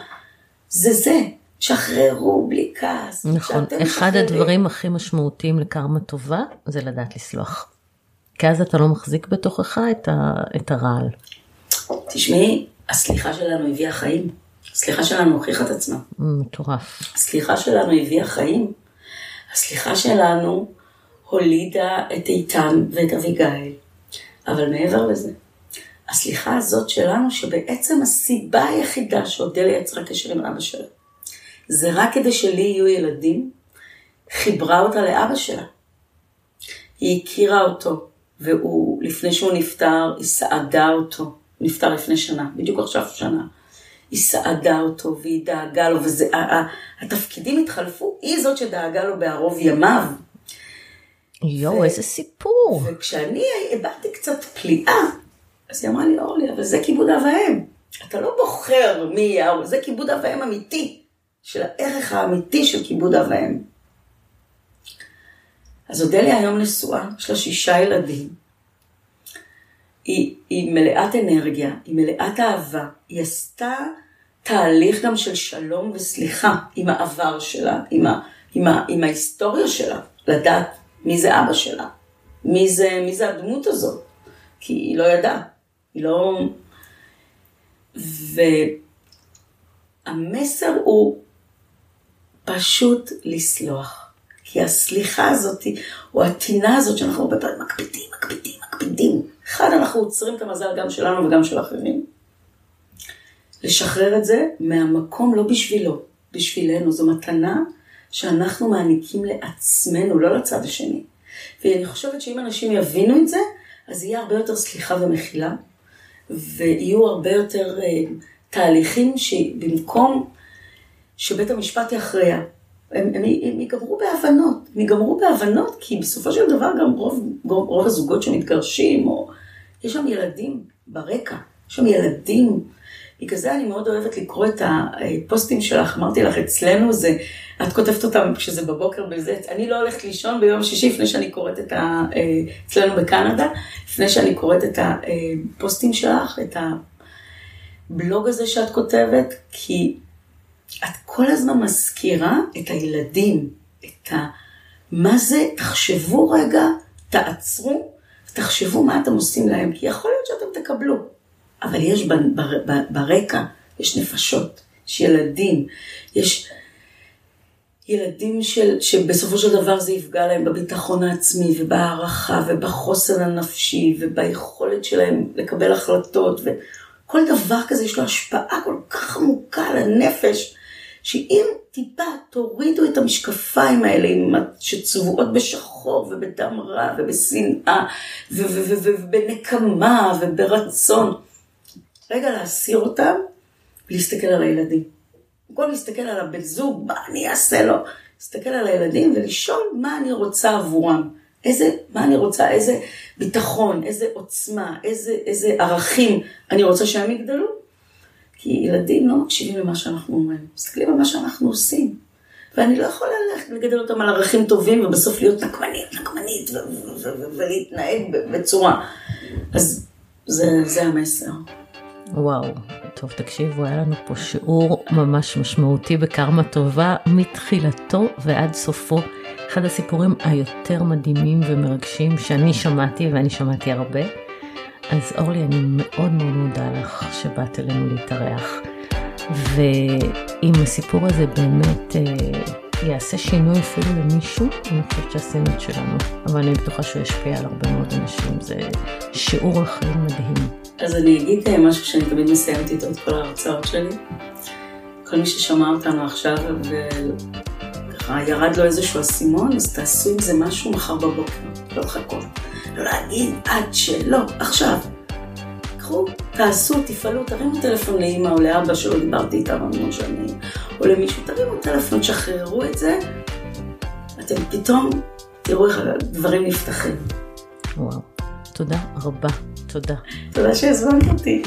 S1: זה זה. שחררו בלי כעס.
S2: נכון, אחד הדברים הכי משמעותיים לקרמה טובה זה לדעת לסלוח. כי אז אתה לא מחזיק בתוכך את, ה, את הרעל.
S1: תשמעי, הסליחה שלנו הביאה חיים. הסליחה שלנו הוכיחה את עצמה.
S2: מטורף.
S1: הסליחה שלנו הביאה חיים. הסליחה שלנו הולידה את איתן ואת אביגיל. אבל מעבר לזה, הסליחה הזאת שלנו, שבעצם הסיבה היחידה שאודליה יצרה קשר עם אבא שלה, זה רק כדי שלי יהיו ילדים, חיברה אותה לאבא שלה. היא הכירה אותו, והוא, לפני שהוא נפטר, היא סעדה אותו. נפטר לפני שנה, בדיוק עכשיו שנה. היא סעדה אותו והיא דאגה לו, וזה, התפקידים התחלפו, היא זאת שדאגה לו בערוב ימיו.
S2: יואו, ו... איזה סיפור.
S1: וכשאני הבעתי קצת פליאה, אז היא אמרה לי, אורלי, אבל זה כיבוד אב ואם. אתה לא בוחר מי יהיה, זה כיבוד אב ואם אמיתי, של הערך האמיתי של כיבוד אב ואם. אז אודליה היום נשואה, יש לה שישה ילדים. היא, היא מלאת אנרגיה, היא מלאת אהבה, היא עשתה תהליך גם של שלום וסליחה עם העבר שלה, עם, ה, עם, ה, עם ההיסטוריה שלה, לדעת מי זה אבא שלה, מי זה, מי זה הדמות הזאת, כי היא לא ידעה, היא לא... והמסר הוא פשוט לסלוח. כי הסליחה הזאת, או הטינה הזאת שאנחנו הרבה פעמים מקפידים, מקפידים, מקפידים. אחד, אנחנו עוצרים את המזל גם שלנו וגם של אחרים. לשחרר את זה מהמקום לא בשבילו, בשבילנו. זו מתנה שאנחנו מעניקים לעצמנו, לא לצד השני. ואני חושבת שאם אנשים יבינו את זה, אז יהיה הרבה יותר סליחה ומחילה, ויהיו הרבה יותר uh, תהליכים שבמקום שבית המשפט יכריע, הם, הם, הם ייגמרו בהבנות, הם ייגמרו בהבנות, כי בסופו של דבר גם רוב, רוב, רוב הזוגות שמתגרשים, או יש שם ילדים ברקע, יש שם ילדים. בגלל זה אני מאוד אוהבת לקרוא את הפוסטים שלך, אמרתי לך, אצלנו זה, את כותבת אותם כשזה בבוקר בזה, אני לא הולכת לישון ביום שישי לפני שאני קוראת את ה... אצלנו בקנדה, לפני שאני קוראת את הפוסטים שלך, את הבלוג הזה שאת כותבת, כי את כל הזמן מזכירה את הילדים, את ה... מה זה, תחשבו רגע תעצרו, תחשבו מה אתם עושים להם, כי יכול להיות שאתם תקבלו. אבל יש ברקע, יש נפשות, יש ילדים, יש ילדים של, שבסופו של דבר זה יפגע להם בביטחון העצמי ובהערכה ובחוסן הנפשי וביכולת שלהם לקבל החלטות וכל דבר כזה יש לו השפעה כל כך עמוקה על הנפש, שאם טיפה תורידו את המשקפיים האלה שצבועות בשחור ובדם רע ובשנאה ובנקמה וברצון, רגע להסיר אותם ולהסתכל על הילדים. במקום להסתכל על הבן זוג, מה אני אעשה לו? להסתכל על הילדים ולשאול מה אני רוצה עבורם. איזה, מה אני רוצה, איזה ביטחון, איזה עוצמה, איזה, איזה ערכים אני רוצה שהם יגדלו. כי ילדים לא מקשיבים למה שאנחנו אומרים, מסתכלים על מה שאנחנו עושים. ואני לא יכולה ללכת לגדל אותם על ערכים טובים ובסוף להיות נקמנית, נקמנית, ולהתנהג בצורה. אז זה, זה המסר.
S2: וואו, טוב תקשיבו, היה לנו פה שיעור ממש משמעותי בקרמה טובה מתחילתו ועד סופו. אחד הסיפורים היותר מדהימים ומרגשים שאני שמעתי, ואני שמעתי הרבה. אז אורלי, אני מאוד מאוד מודה לך שבאת אלינו להתארח. ואם הסיפור הזה באמת אה, יעשה שינוי אפילו למישהו, אני חושבת שעשינו את שלנו. אבל אני בטוחה שהוא ישפיע על הרבה מאוד אנשים. זה שיעור לחיים מדהים.
S1: אז אני אגיד אה, משהו שאני תמיד מסיימת איתו את כל ההרצאות שלי. כל מי ששמע אותנו עכשיו וככה ירד לו איזשהו אסימון, אז תעשו עם זה משהו מחר בבוקר, לא לחכות. לא להגיד עד שלא, עכשיו. קחו, תעשו, תפעלו, תרימו טלפון לאמא או לאבא שלא דיברתי איתם המון שנים, או למישהו, תרימו טלפון, שחררו את זה, אתם פתאום תראו איך הדברים נפתחים.
S2: וואו, תודה רבה. תודה.
S1: תודה שהזמנת אותי.